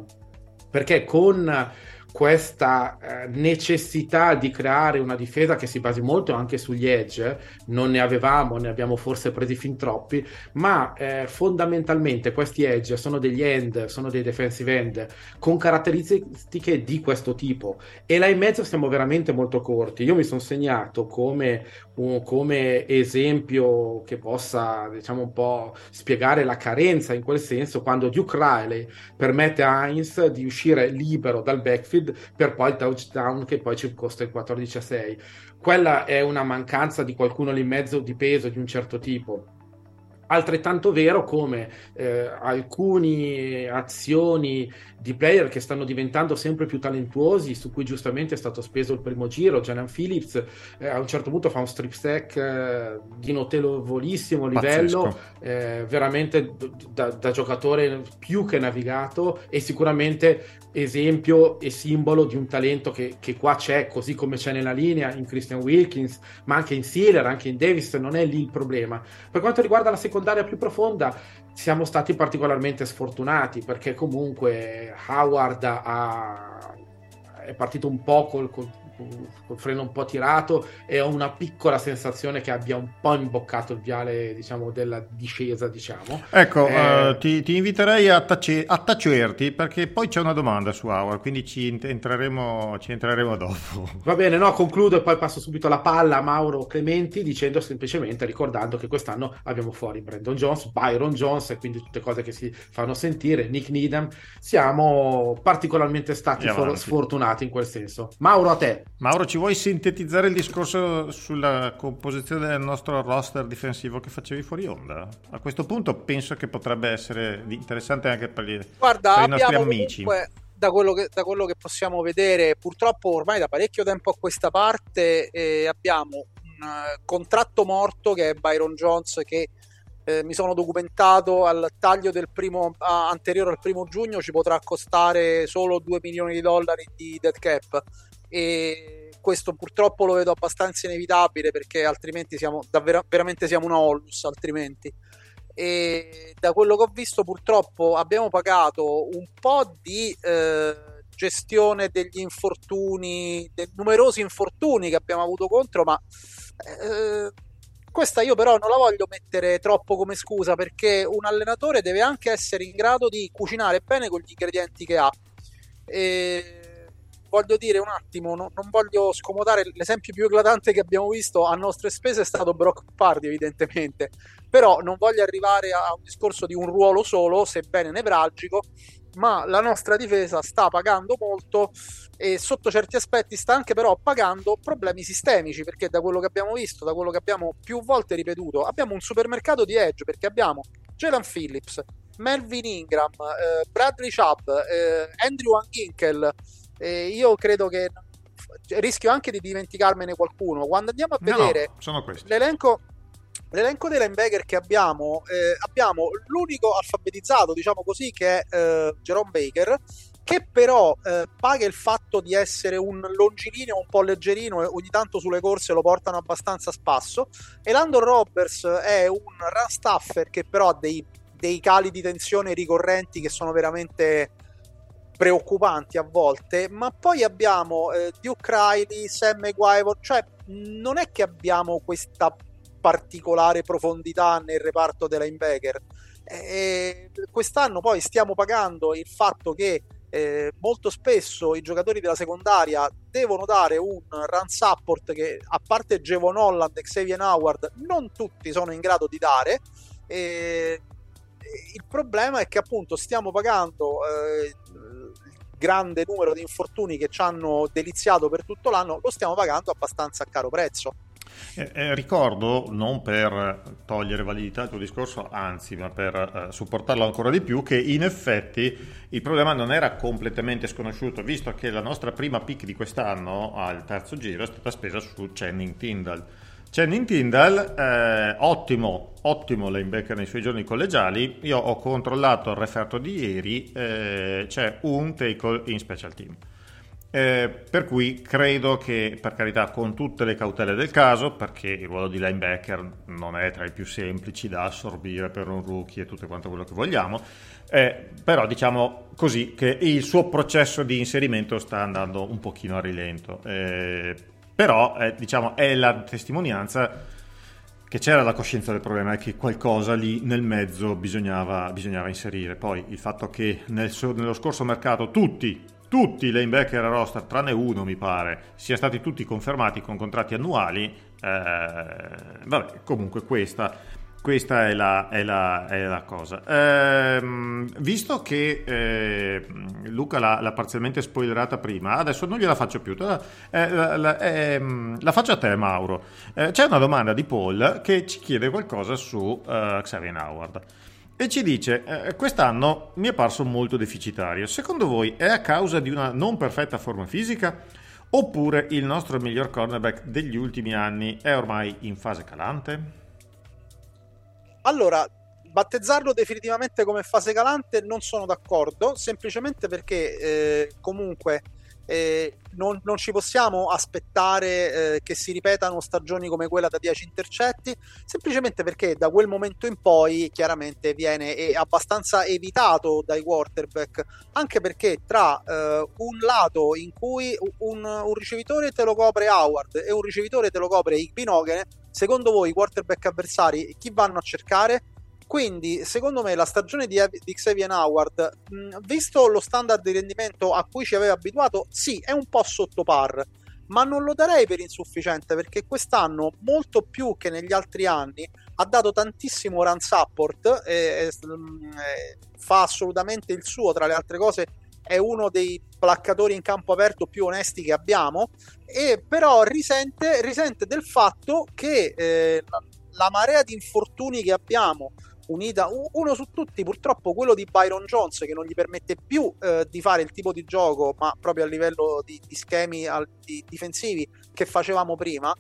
Perché con questa eh, necessità di creare una difesa che si basi molto anche sugli edge, non ne avevamo, ne abbiamo forse presi fin troppi, ma eh, fondamentalmente questi edge sono degli end, sono dei defensive end con caratteristiche di questo tipo e là in mezzo siamo veramente molto corti. Io mi sono segnato come, un, come esempio che possa, diciamo, un po' spiegare la carenza in quel senso quando Duke Riley permette a Heinz di uscire libero dal backfield per poi il touchdown che poi ci costa il 14 a 6. Quella è una mancanza di qualcuno lì in mezzo di peso di un certo tipo. Altrettanto vero come eh, alcune azioni di player che stanno diventando sempre più talentuosi, su cui giustamente è stato speso il primo giro. Janan Phillips eh, a un certo punto fa un strip sack eh, di notevolissimo livello, eh, veramente da, da, giocatore più che navigato e sicuramente esempio e simbolo di un talento che, che, qua c'è, così come c'è nella linea in Christian Wilkins, ma anche in Sealer, anche in Davis, non è lì il problema. Per quanto riguarda la secondaria più profonda, siamo stati particolarmente sfortunati perché comunque Howard ha, è partito un po' col, col col freno un po' tirato e ho una piccola sensazione che abbia un po' imboccato il viale diciamo della discesa diciamo. Ecco eh... uh, ti, ti, inviterei a, tace- a, tacerti perché poi c'è una domanda su Howard quindi ci entreremo, ci entreremo dopo. Va bene no concludo e poi passo subito la palla a Mauro Clementi dicendo semplicemente ricordando che quest'anno abbiamo fuori Brandon Jones Byron Jones e quindi tutte cose che si fanno sentire Nick Needham. Siamo particolarmente stati for- sfortunati in quel senso. Mauro a te Mauro, ci vuoi sintetizzare il discorso sulla composizione del nostro roster difensivo che facevi fuori onda? A questo punto penso che potrebbe essere interessante anche per, gli, Guarda, per i nostri amici. Comunque, da, quello che, da quello che possiamo vedere, purtroppo ormai da parecchio tempo a questa parte eh, abbiamo un uh, contratto morto che è Byron Jones che eh, mi sono documentato al taglio del primo ah, anteriore al primo giugno ci potrà costare solo 2 milioni di dollari di dead cap e questo purtroppo lo vedo abbastanza inevitabile perché altrimenti siamo davvero veramente siamo una Onlus altrimenti e da quello che ho visto purtroppo abbiamo pagato un po' di eh, gestione degli infortuni dei numerosi infortuni che abbiamo avuto contro ma eh, questa io però non la voglio mettere troppo come scusa perché un allenatore deve anche essere in grado di cucinare bene con gli ingredienti che ha. E voglio dire un attimo, no- non voglio scomodare l'esempio più eclatante che abbiamo visto a nostre spese è stato Brock Party evidentemente, però non voglio arrivare a un discorso di un ruolo solo, sebbene nevralgico, ma la nostra difesa sta pagando molto e sotto certi aspetti sta anche però pagando problemi sistemici perché da quello che abbiamo visto, da quello che abbiamo più volte ripetuto, abbiamo un supermercato di edge perché abbiamo Jalen Phillips, Melvin Ingram, eh, Bradley Chubb, eh, Andrew Van Ginkel. Eh, io credo che rischio anche di dimenticarmene qualcuno. Quando andiamo a No, no, vedere questi. l'elenco, l'elenco dei linebacker che abbiamo, eh, abbiamo l'unico alfabetizzato, diciamo così, che è eh, Jerome Baker, che però eh, paga il fatto di essere un longilineo un po' leggerino e ogni tanto sulle corse lo portano abbastanza a spasso. E Landon Roberts è un run stuffer che però ha dei, dei cali di tensione ricorrenti che sono veramente preoccupanti a volte, ma poi abbiamo eh, Duke Riley, Sam Maguire, cioè non è che abbiamo questa particolare profondità nel reparto dei linebacker. E quest'anno poi stiamo pagando il fatto che eh, molto spesso i giocatori della secondaria devono dare un run support che a parte Jevon Holland e Xavier Howard non tutti sono in grado di dare e il problema è che appunto stiamo pagando eh, grande numero di infortuni che ci hanno deliziato per tutto l'anno lo stiamo pagando abbastanza a caro prezzo Eh, eh, ricordo, non per togliere validità al tuo discorso, anzi, ma per eh, supportarlo ancora di più, che in effetti il problema non era completamente sconosciuto, visto che la nostra prima pick di quest'anno al terzo giro è stata spesa su Channing Tyndall. Channing Tyndall, eh, ottimo, ottimo linebacker nei suoi giorni collegiali. Io ho controllato il referto di ieri, eh, c'è un tackle in special team. Eh, per cui credo che, per carità, con tutte le cautele del caso, perché il ruolo di linebacker non è tra i più semplici da assorbire per un rookie e tutto quanto quello che vogliamo, eh, però diciamo così che il suo processo di inserimento sta andando un pochino a rilento. Eh, però eh, diciamo è la testimonianza che c'era la coscienza del problema e che qualcosa lì nel mezzo bisognava, bisognava inserire. Poi il fatto che nel nello scorso mercato tutti, tutti i lanebacker a roster, tranne uno mi pare, siano stati tutti confermati con contratti annuali, eh, vabbè, comunque questa, questa è, la, è la- è la cosa. Ehm, visto che eh, Luca l'ha, l'ha parzialmente spoilerata prima, adesso non gliela faccio più, te la, eh, la- faccio a te Mauro. Eh, c'è una domanda di Paul che ci chiede qualcosa su eh, Xavier Howard. E ci dice, eh, quest'anno mi è parso molto deficitario. Secondo voi è a causa di una non perfetta forma fisica? Oppure il nostro miglior cornerback degli ultimi anni è ormai in fase calante? Allora, battezzarlo definitivamente come fase calante non sono d'accordo, semplicemente perché eh, comunque eh, non, non ci possiamo aspettare eh, che si ripetano stagioni come quella da 10 intercetti, semplicemente perché da quel momento in poi chiaramente viene eh, abbastanza evitato dai quarterback, anche perché tra eh, un lato in cui un, un ricevitore te lo copre Howard e un ricevitore te lo copre Igbinogene, secondo voi i quarterback avversari chi vanno a cercare? Quindi, secondo me, la stagione di, di Xavier Howard, mh, visto lo standard di rendimento a cui ci aveva abituato, sì, è un po' sotto par, ma non lo darei per insufficiente perché quest'anno, molto più che negli altri anni, ha dato tantissimo run support e, e, mh, e fa assolutamente il suo, tra le altre cose è uno dei placcatori in campo aperto più onesti che abbiamo e però risente, risente del fatto che eh, la, marea di infortuni che abbiamo unita uno su tutti purtroppo quello di Byron Jones che non gli permette più eh, di fare il tipo di gioco ma proprio a livello di, di schemi al- di- difensivi che facevamo prima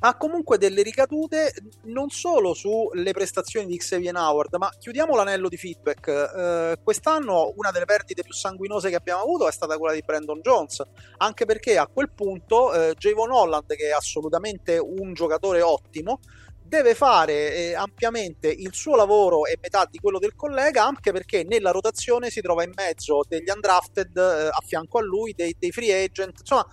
ha comunque delle ricadute non solo sulle prestazioni di Xavier Howard, ma chiudiamo l'anello di feedback. Eh, quest'anno una delle perdite più sanguinose che abbiamo avuto è stata quella di Brandon Jones, anche perché a quel punto eh, Javon Holland, che è assolutamente un giocatore ottimo, deve fare eh, ampiamente il suo lavoro e metà di quello del collega, anche perché nella rotazione si trova in mezzo degli undrafted eh, a fianco a lui, dei, dei free agent, insomma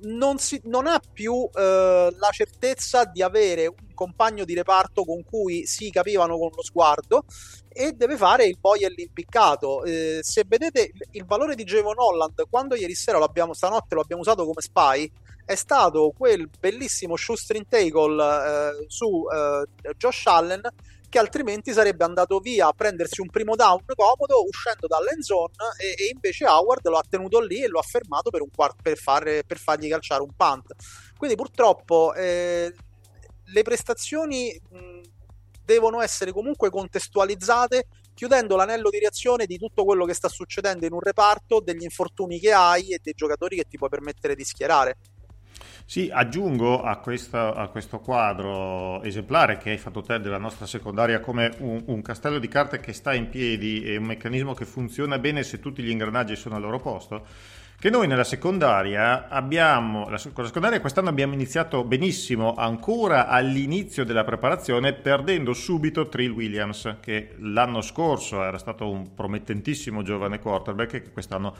non, si, non ha più eh, la certezza di avere un compagno di reparto con cui si capivano con lo sguardo e deve fare il poi e l'impiccato. Eh, se vedete il valore di Javon Holland, quando ieri sera l'abbiamo, stanotte lo abbiamo usato come spy, è stato quel bellissimo shoestring tackle eh, su eh, Josh Allen che altrimenti sarebbe andato via a prendersi un primo down comodo uscendo dall'end zone e, e invece Howard lo ha tenuto lì e lo ha fermato per, quart- per, fare, per fargli calciare un punt. Quindi purtroppo eh, le prestazioni mh, devono essere comunque contestualizzate chiudendo l'anello di reazione di tutto quello che sta succedendo in un reparto, degli infortuni che hai e dei giocatori che ti puoi permettere di schierare. Sì, aggiungo a, questa, a, questo quadro esemplare che hai fatto te della nostra secondaria come un, un, castello di carte che sta in piedi e un meccanismo che funziona bene se tutti gli ingranaggi sono al loro posto. Che noi nella secondaria abbiamo, la, con la secondaria quest'anno abbiamo iniziato benissimo, ancora all'inizio della preparazione, perdendo subito Trill Williams, che l'anno scorso era stato un promettentissimo giovane quarterback che quest'anno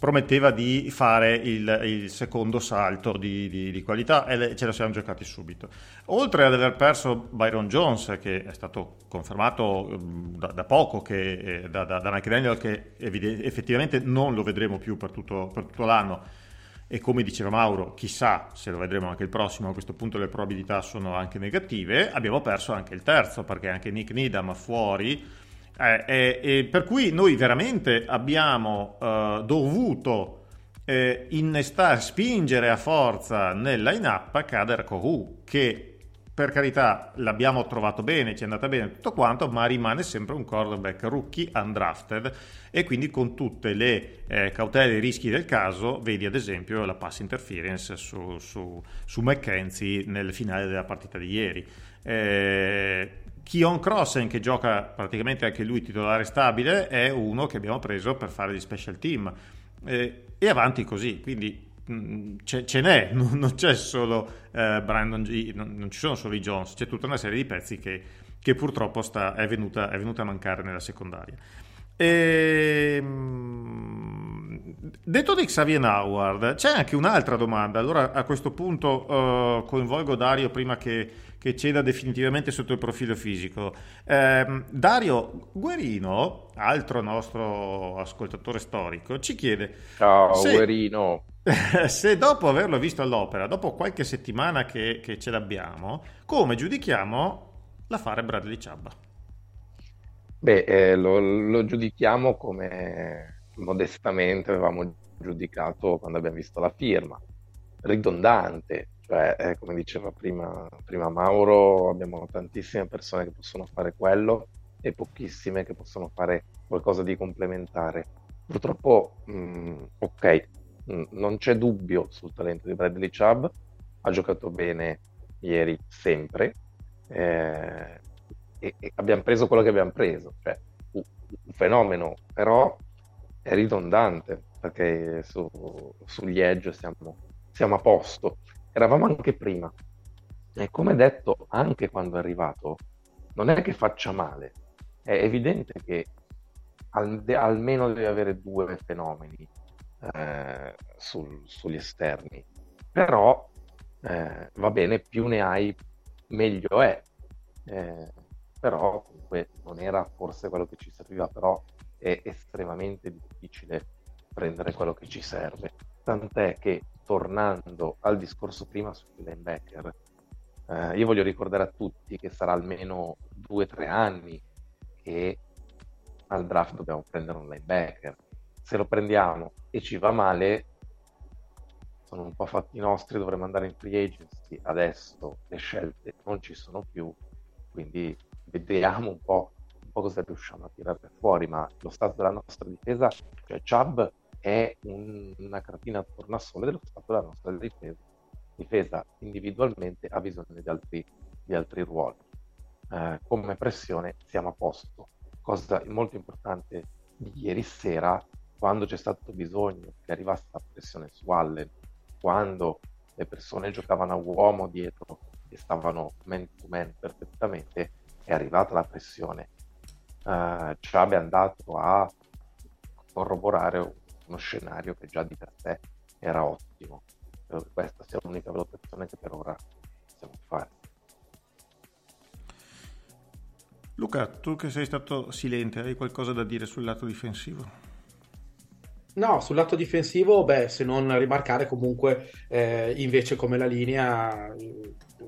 prometteva di fare il, il secondo salto di, di, di, qualità e ce lo siamo giocati subito. Oltre ad aver perso Byron Jones, che è stato confermato mm, da, da poco che, eh, da, da, da, Mike Daniel, che evident- effettivamente non lo vedremo più per tutto, per tutto l'anno, e come diceva Mauro, chissà se lo vedremo anche il prossimo, a questo punto le probabilità sono anche negative, abbiamo perso anche il terzo, perché anche Nick Needham fuori eh, eh, eh, per cui noi veramente abbiamo eh, dovuto eh, innestare, spingere a forza nel line-up Kader Kohu, che per carità l'abbiamo trovato bene, ci è andata bene tutto quanto, ma rimane sempre un quarterback rookie undrafted e quindi con tutte le eh, cautele e i rischi del caso, vedi ad esempio la pass interference su, su, su McKenzie nel finale della partita di ieri. Eh, Kion Crossen, che gioca praticamente anche lui titolare stabile, è uno che abbiamo preso per fare di special team. Eh, e avanti così, quindi mh, mm, ce, n'è, non, non c'è solo eh, Brandon G, non, non, ci sono solo i Jones, c'è tutta una serie di pezzi che, che purtroppo sta, è, venuta, è, venuta, a mancare nella secondaria. E, ehm, detto di Xavier Howard, c'è anche un'altra domanda. Allora a questo punto uh, coinvolgo Dario prima che, che, ceda definitivamente sotto il profilo fisico. Eh, Dario Guerino, altro nostro ascoltatore storico, ci chiede: Ciao se, Guerino. Se dopo averlo visto all'opera, dopo qualche settimana che, che ce l'abbiamo, come giudichiamo l'affare Bradley Ciabba? Beh, eh, lo, lo, giudichiamo come modestamente avevamo giudicato quando abbiamo visto la firma, ridondante, cioè eh, come diceva prima, prima, Mauro, abbiamo tantissime persone che possono fare quello e pochissime che possono fare qualcosa di complementare. Purtroppo, mh, mm, ok, mh, mm, non c'è dubbio sul talento di Bradley Chubb, ha giocato bene ieri sempre. Eh, e, e abbiamo preso quello che abbiamo preso, cioè un, un fenomeno, però è ridondante perché su, sugli edge siamo, siamo, a posto. Eravamo anche prima e come detto anche quando è arrivato, non è che faccia male, è evidente che al, de, almeno deve avere due fenomeni eh, sul, sugli esterni, però eh, va bene, più ne hai meglio è. Eh, però comunque non era forse quello che ci serviva, però è estremamente difficile prendere quello che ci serve. Tant'è che tornando al discorso prima sui linebacker, eh, io voglio ricordare a tutti che sarà almeno due o tre anni che al draft dobbiamo prendere un linebacker. Se lo prendiamo e ci va male, sono un po' fatti nostri, dovremmo andare in free agency. Adesso le scelte non ci sono più, quindi vediamo un po', un po', cosa riusciamo a tirare fuori, ma lo stato della nostra difesa, cioè Chubb è un, una cartina a tornasole dello stato della nostra difesa. Difesa individualmente ha bisogno di altri, di altri ruoli. Eh, come pressione siamo a posto. Cosa molto importante di ieri sera, quando c'è stato bisogno che arrivasse la pressione su Allen, quando le persone giocavano a uomo dietro e stavano man to man perfettamente, è arrivata la pressione. Uh, Chubb è andato a corroborare uno scenario che già di per sé era ottimo. credo che questa sia l'unica valutazione che per ora possiamo fare. Luca, tu che sei stato silente, hai qualcosa da dire sul lato difensivo? No, sul lato difensivo, beh, se non rimarcare comunque eh, invece come la linea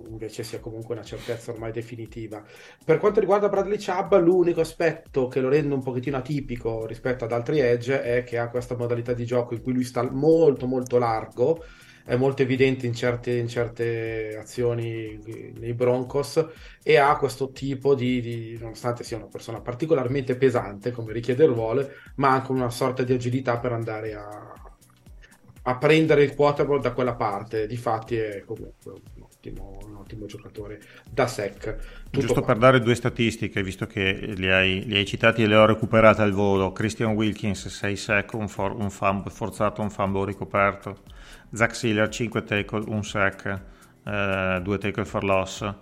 invece sia comunque una certezza ormai definitiva. Per quanto riguarda Bradley Chubb, l'unico aspetto che lo rende un pochettino atipico rispetto ad altri edge è che ha questa modalità di gioco in cui lui sta molto molto largo, è molto evidente in certe, in certe azioni nei Broncos e ha questo tipo di, di, nonostante sia una persona particolarmente pesante come richiede il ruolo, ma anche una sorta di agilità per andare a, a prendere il quarterback da quella parte. Difatti è comunque un ottimo, un ottimo giocatore da sec. Tutto Giusto qua. per dare due statistiche, visto che li hai, li hai citati e le ho recuperate al volo. Christian Wilkins 6 sec, un, for- un fumble forzato, un fumble ricoperto. Zach Sealer 5 tackle, un sack, 2 tackle for loss.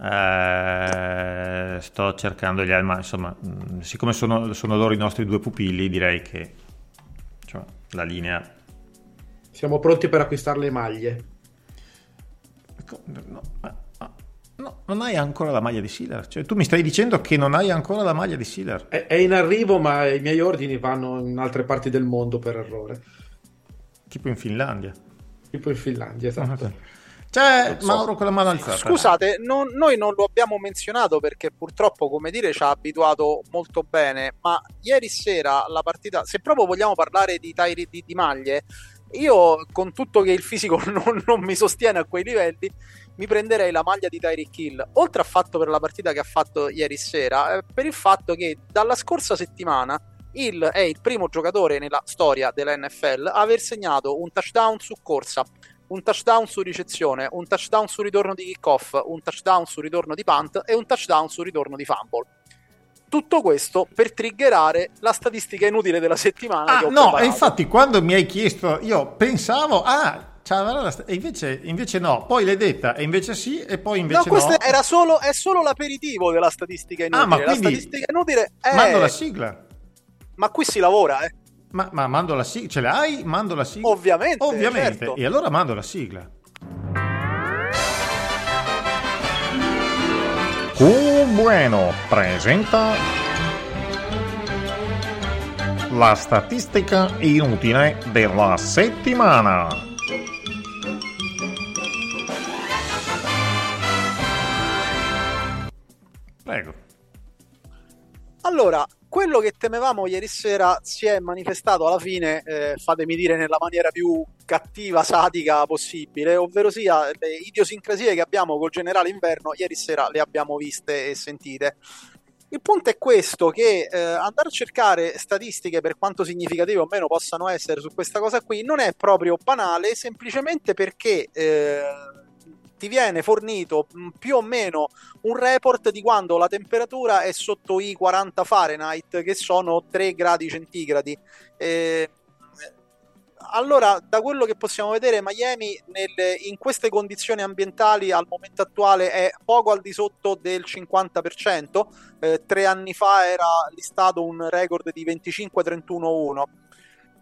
Eh, sto cercando gli ma insomma, mh, siccome sono, sono loro i nostri due pupilli, direi che insomma, la linea Siamo pronti per acquistare le maglie. No, ma- ma- no, non hai ancora la maglia di Sealer. Cioè, tu mi stai dicendo che non hai ancora la maglia di Sealer. È, è in arrivo, ma i miei ordini vanno in altre parti del mondo per errore. Tipo in Finlandia. Tipo in Finlandia, esatto. C'è Non so. Mauro con la mano alzata. Scusate, non- noi non lo abbiamo menzionato perché purtroppo, come dire, ci ha abituato molto bene, ma ieri sera la partita, se proprio vogliamo parlare di, tiri- di, di maglie, io con tutto che il fisico non, non mi sostiene a quei livelli, mi prenderei la maglia di Tyreek Hill, oltre al fatto per la partita che ha fatto ieri sera, eh, per il fatto che dalla scorsa settimana Hill è il primo giocatore nella storia della NFL a aver segnato un touchdown su corsa, un touchdown su ricezione, un touchdown su ritorno di kickoff, un touchdown su ritorno di punt e un touchdown su ritorno di fumble. Tutto questo per triggerare la statistica inutile della settimana. Ah, no, e infatti quando mi hai chiesto, io pensavo, ah, la e invece, invece no. Poi l'hai detta, e invece sì, e poi invece no, no. questo era solo, è solo l'aperitivo della statistica inutile. Ah, ma la quindi statistica inutile è... Mando la sigla. Ma qui si lavora, eh. Ma, ma mando la sigla, ce l'hai? Mando la sigla? Ovviamente, Ovviamente, certo. e allora mando la sigla. Bueno presenta la statistica inutile della settimana. Prego. Allora, quello che temevamo ieri sera si è manifestato alla fine, eh, fatemi dire nella maniera più cattiva, satica possibile, ovvero sia le idiosincrasie che abbiamo col generale inverno, ieri sera le abbiamo viste e sentite. Il punto è questo, che eh, andare a cercare statistiche, per quanto significative o meno possano essere su questa cosa qui, non è proprio banale, semplicemente perché eh, ti viene fornito mh, più o meno un report di quando la temperatura è sotto i 40 Fahrenheit, che sono 3 gradi centigradi. Eh, allora, da quello che possiamo vedere, Miami nelle- in queste condizioni ambientali al momento attuale è poco al di sotto del 50%. Eh, tre anni fa era listato un record di 25-31-1.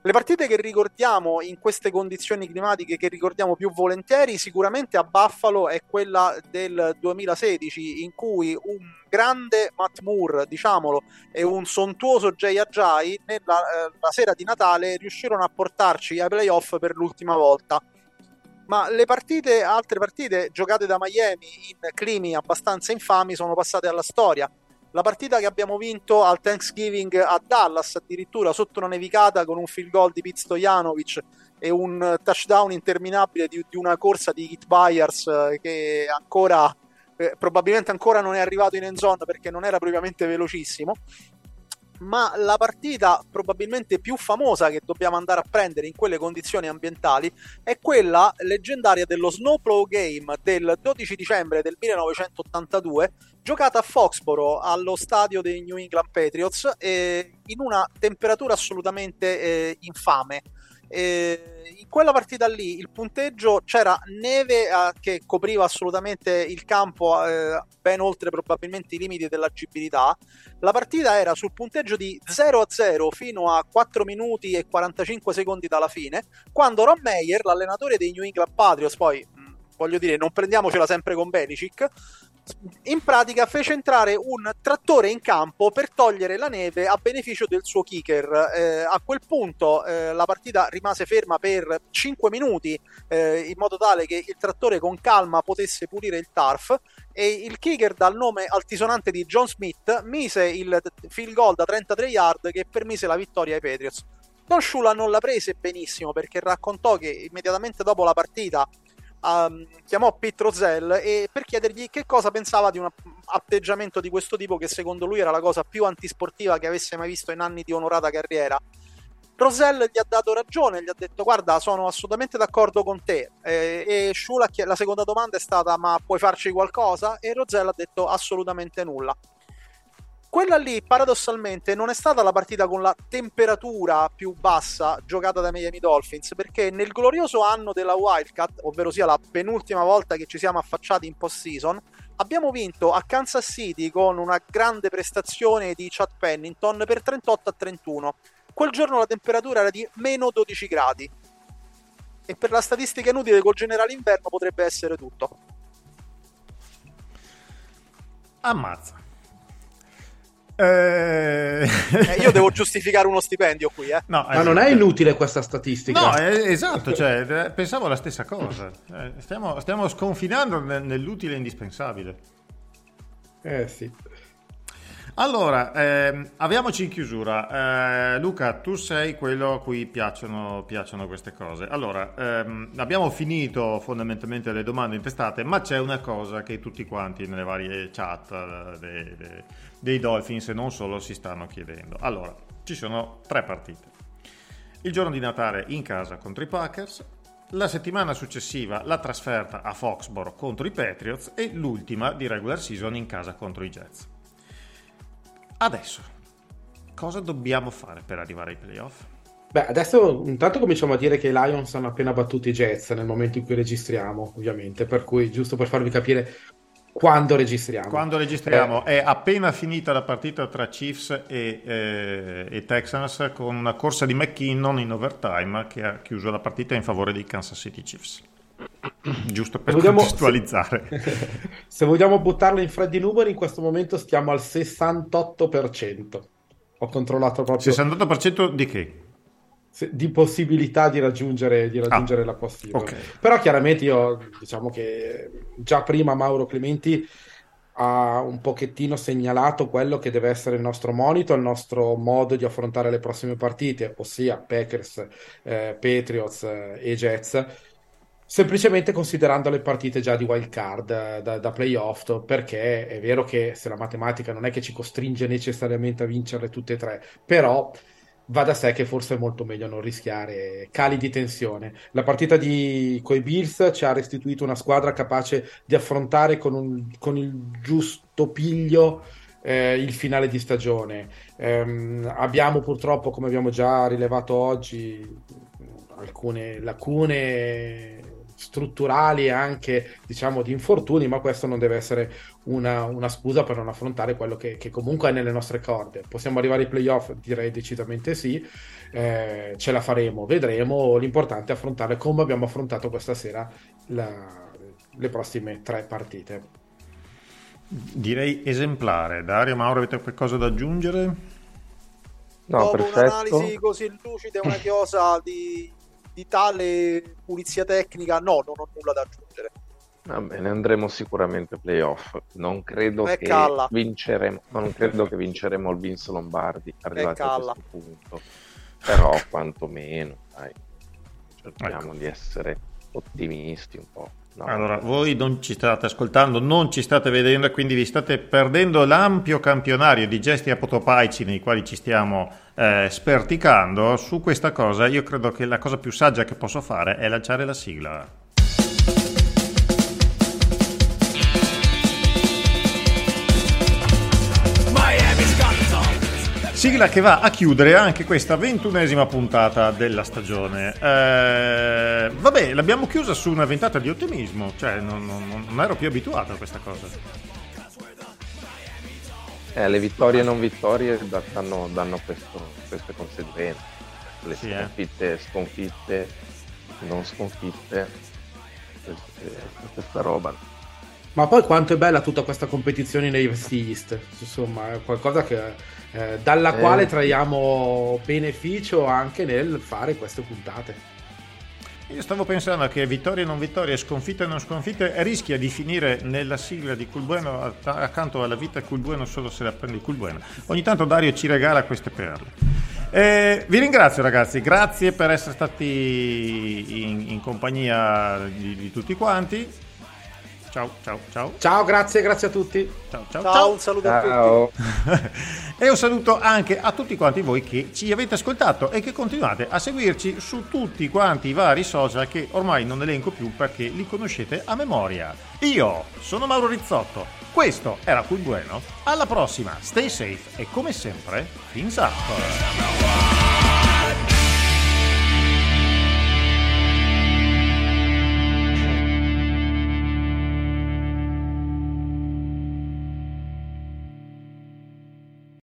Le partite che ricordiamo in queste condizioni climatiche, che ricordiamo più volentieri, sicuramente a Buffalo è quella del 2016, in cui un grande Matt Moore, diciamolo, e un sontuoso Jay Ajay, nella eh, sera di Natale, riuscirono a portarci ai playoff per l'ultima volta. Ma le partite, altre partite giocate da Miami in climi abbastanza infami sono passate alla storia. La partita che abbiamo vinto al Thanksgiving a Dallas, addirittura sotto una nevicata con un field goal di Pete Stojanovic e un touchdown interminabile di, di una corsa di Hit Byers eh, che ancora eh, probabilmente ancora non è arrivato in end zone perché non era propriamente velocissimo. Ma la partita probabilmente più famosa che dobbiamo andare a prendere in quelle condizioni ambientali è quella leggendaria dello Snowplow Game del 12 dicembre del 1982 giocata a Foxboro allo stadio dei New England Patriots eh, in una temperatura assolutamente eh, infame. E in quella partita lì il punteggio c'era neve eh, che copriva assolutamente il campo eh, ben oltre probabilmente i limiti dell'agibilità. La partita era sul punteggio di 0 a 0 fino a 4 minuti e 45 secondi dalla fine, quando Ron Meyer, l'allenatore dei New England Patriots, poi voglio dire, non prendiamocela sempre con Benicic, in pratica fece entrare un trattore in campo per togliere la neve a beneficio del suo kicker. Eh, a quel punto eh, la partita rimase ferma per 5 minuti eh, in modo tale che il trattore con calma potesse pulire il turf e il kicker dal nome altisonante di John Smith mise il field goal da 33 yard che permise la vittoria ai Patriots. Don Shula non la prese benissimo perché raccontò che immediatamente dopo la partita um, chiamò Pete Rozelle e per chiedergli che cosa pensava di un atteggiamento di questo tipo che secondo lui era la cosa più antisportiva che avesse mai visto in anni di onorata carriera. Rosell gli ha dato ragione, gli ha detto guarda sono assolutamente d'accordo con te eh, e Shula la seconda domanda è stata ma puoi farci qualcosa? E Rosell ha detto assolutamente nulla. Quella lì, paradossalmente, non è stata la partita con la temperatura più bassa giocata dai Miami Dolphins, perché nel glorioso anno della Wildcat, ovvero sia la penultima volta che ci siamo affacciati in post-season, abbiamo vinto a Kansas City con una grande prestazione di Chad Pennington per 38 a 31. Quel giorno la temperatura era di meno 12 gradi. E per la statistica inutile col generale inverno potrebbe essere tutto. Ammazza. Eh... Eh, io devo giustificare uno stipendio qui, eh. No, Ma non è inutile questa statistica. No, eh, esatto, cioè, eh, pensavo la stessa cosa. Eh, stiamo, stiamo sconfinando nel- nell'utile e indispensabile. Eh sì. Allora, ehm, avviamoci in chiusura. Eh, Luca, tu sei quello a cui piacciono, piacciono queste cose. Allora, ehm, abbiamo finito fondamentalmente le domande intestate, ma c'è una cosa che tutti quanti nelle varie chat eh, dei, dei- Dolphins e non solo si stanno chiedendo. Allora, ci sono tre partite. Il giorno di Natale in casa contro i Packers, la settimana successiva la trasferta a Foxborough contro i Patriots e l'ultima di regular season in casa contro i Jets. Adesso, cosa dobbiamo fare per arrivare ai playoff? Beh, adesso intanto cominciamo a dire che i Lions hanno appena battuto i Jets nel momento in cui registriamo, ovviamente, per cui giusto per farvi capire quando registriamo. Quando registriamo è appena finita la partita tra Chiefs e, eh, e Texans con una corsa di McKinnon in overtime che ha chiuso la partita in favore dei Kansas City Chiefs. Giusto per Se vogliamo- contestualizzare. Se vogliamo buttarla in freddi numeri, in questo momento stiamo al 68%. Ho controllato proprio 68% di che? Di possibilità di raggiungere, di raggiungere la post-season. ok. Però chiaramente io diciamo che già prima Mauro Clementi ha un pochettino segnalato quello che deve essere il nostro monito, il nostro modo di affrontare le prossime partite, ossia Packers, eh, Patriots eh, e Jets, semplicemente considerando le partite già di wild card eh, da, da playoff, perché è vero che se la matematica non è che ci costringe necessariamente a vincerle tutte e tre, però va da sé che forse è molto meglio non rischiare cali di tensione. La partita di coi Bills ci ha restituito una squadra capace di affrontare con, un- con il giusto piglio eh, il finale di stagione. Ehm, abbiamo purtroppo, come abbiamo già rilevato oggi, alcune lacune strutturali e anche diciamo di infortuni, ma questo non deve essere una, una scusa per non affrontare quello che, che comunque è nelle nostre corde. Possiamo arrivare ai playoff? Direi decisamente sì, Eh, ce la faremo, vedremo. L'importante è affrontare come abbiamo affrontato questa sera la- le prossime tre partite. Direi esemplare. Dario, Mauro, avete qualcosa da aggiungere? No, Dopo perfetto. un'analisi così lucida e una chiosa di, di tale pulizia tecnica, no, non ho nulla da aggiungere. Va bene, andremo sicuramente playoff. Non credo E che calla. vinceremo, non credo che vinceremo il Vince Lombardi arrivati a questo punto. Però quantomeno, dai, cerchiamo di essere ottimisti un po'. No, Allora, voi non ci state ascoltando, non ci state vedendo quindi vi state perdendo l'ampio campionario di gesti apotopaici nei quali ci stiamo eh, sperticando. Su questa cosa io credo che la cosa più saggia che posso fare è lanciare la sigla. Sigla che va a chiudere anche questa ventunesima puntata della stagione. Eh, vabbè, l'abbiamo chiusa su una ventata di ottimismo, cioè non, non- non ero più abituato a questa cosa. Eh, le vittorie e non vittorie da- danno, danno questo- queste conseguenze. Le Sì, eh. sconfitte, sconfitte, non sconfitte, questa roba. Ma poi quanto è bella tutta questa competizione nei East, insomma, è qualcosa che, eh, dalla Eh. quale traiamo beneficio anche nel fare queste puntate. Io stavo pensando che vittorie e non vittorie, sconfitte e non sconfitte, rischia di finire nella sigla di Culbueno accanto alla vita Culbueno solo se la prendi Culbueno. Ogni tanto Dario ci regala queste perle. Eh, vi ringrazio ragazzi, grazie per essere stati in, in compagnia di, di tutti quanti. Ciao, ciao, ciao. Ciao, grazie, grazie a tutti. Ciao, ciao, Ciao, ciao. un saluto a tutti. e un saluto anche a tutti quanti voi che ci avete ascoltato e che continuate a seguirci su tutti quanti i vari social che ormai non elenco più perché li conoscete a memoria. Io sono Mauro Rizzotto, questo era Cui Bueno, alla prossima, stay safe e come sempre, fins up!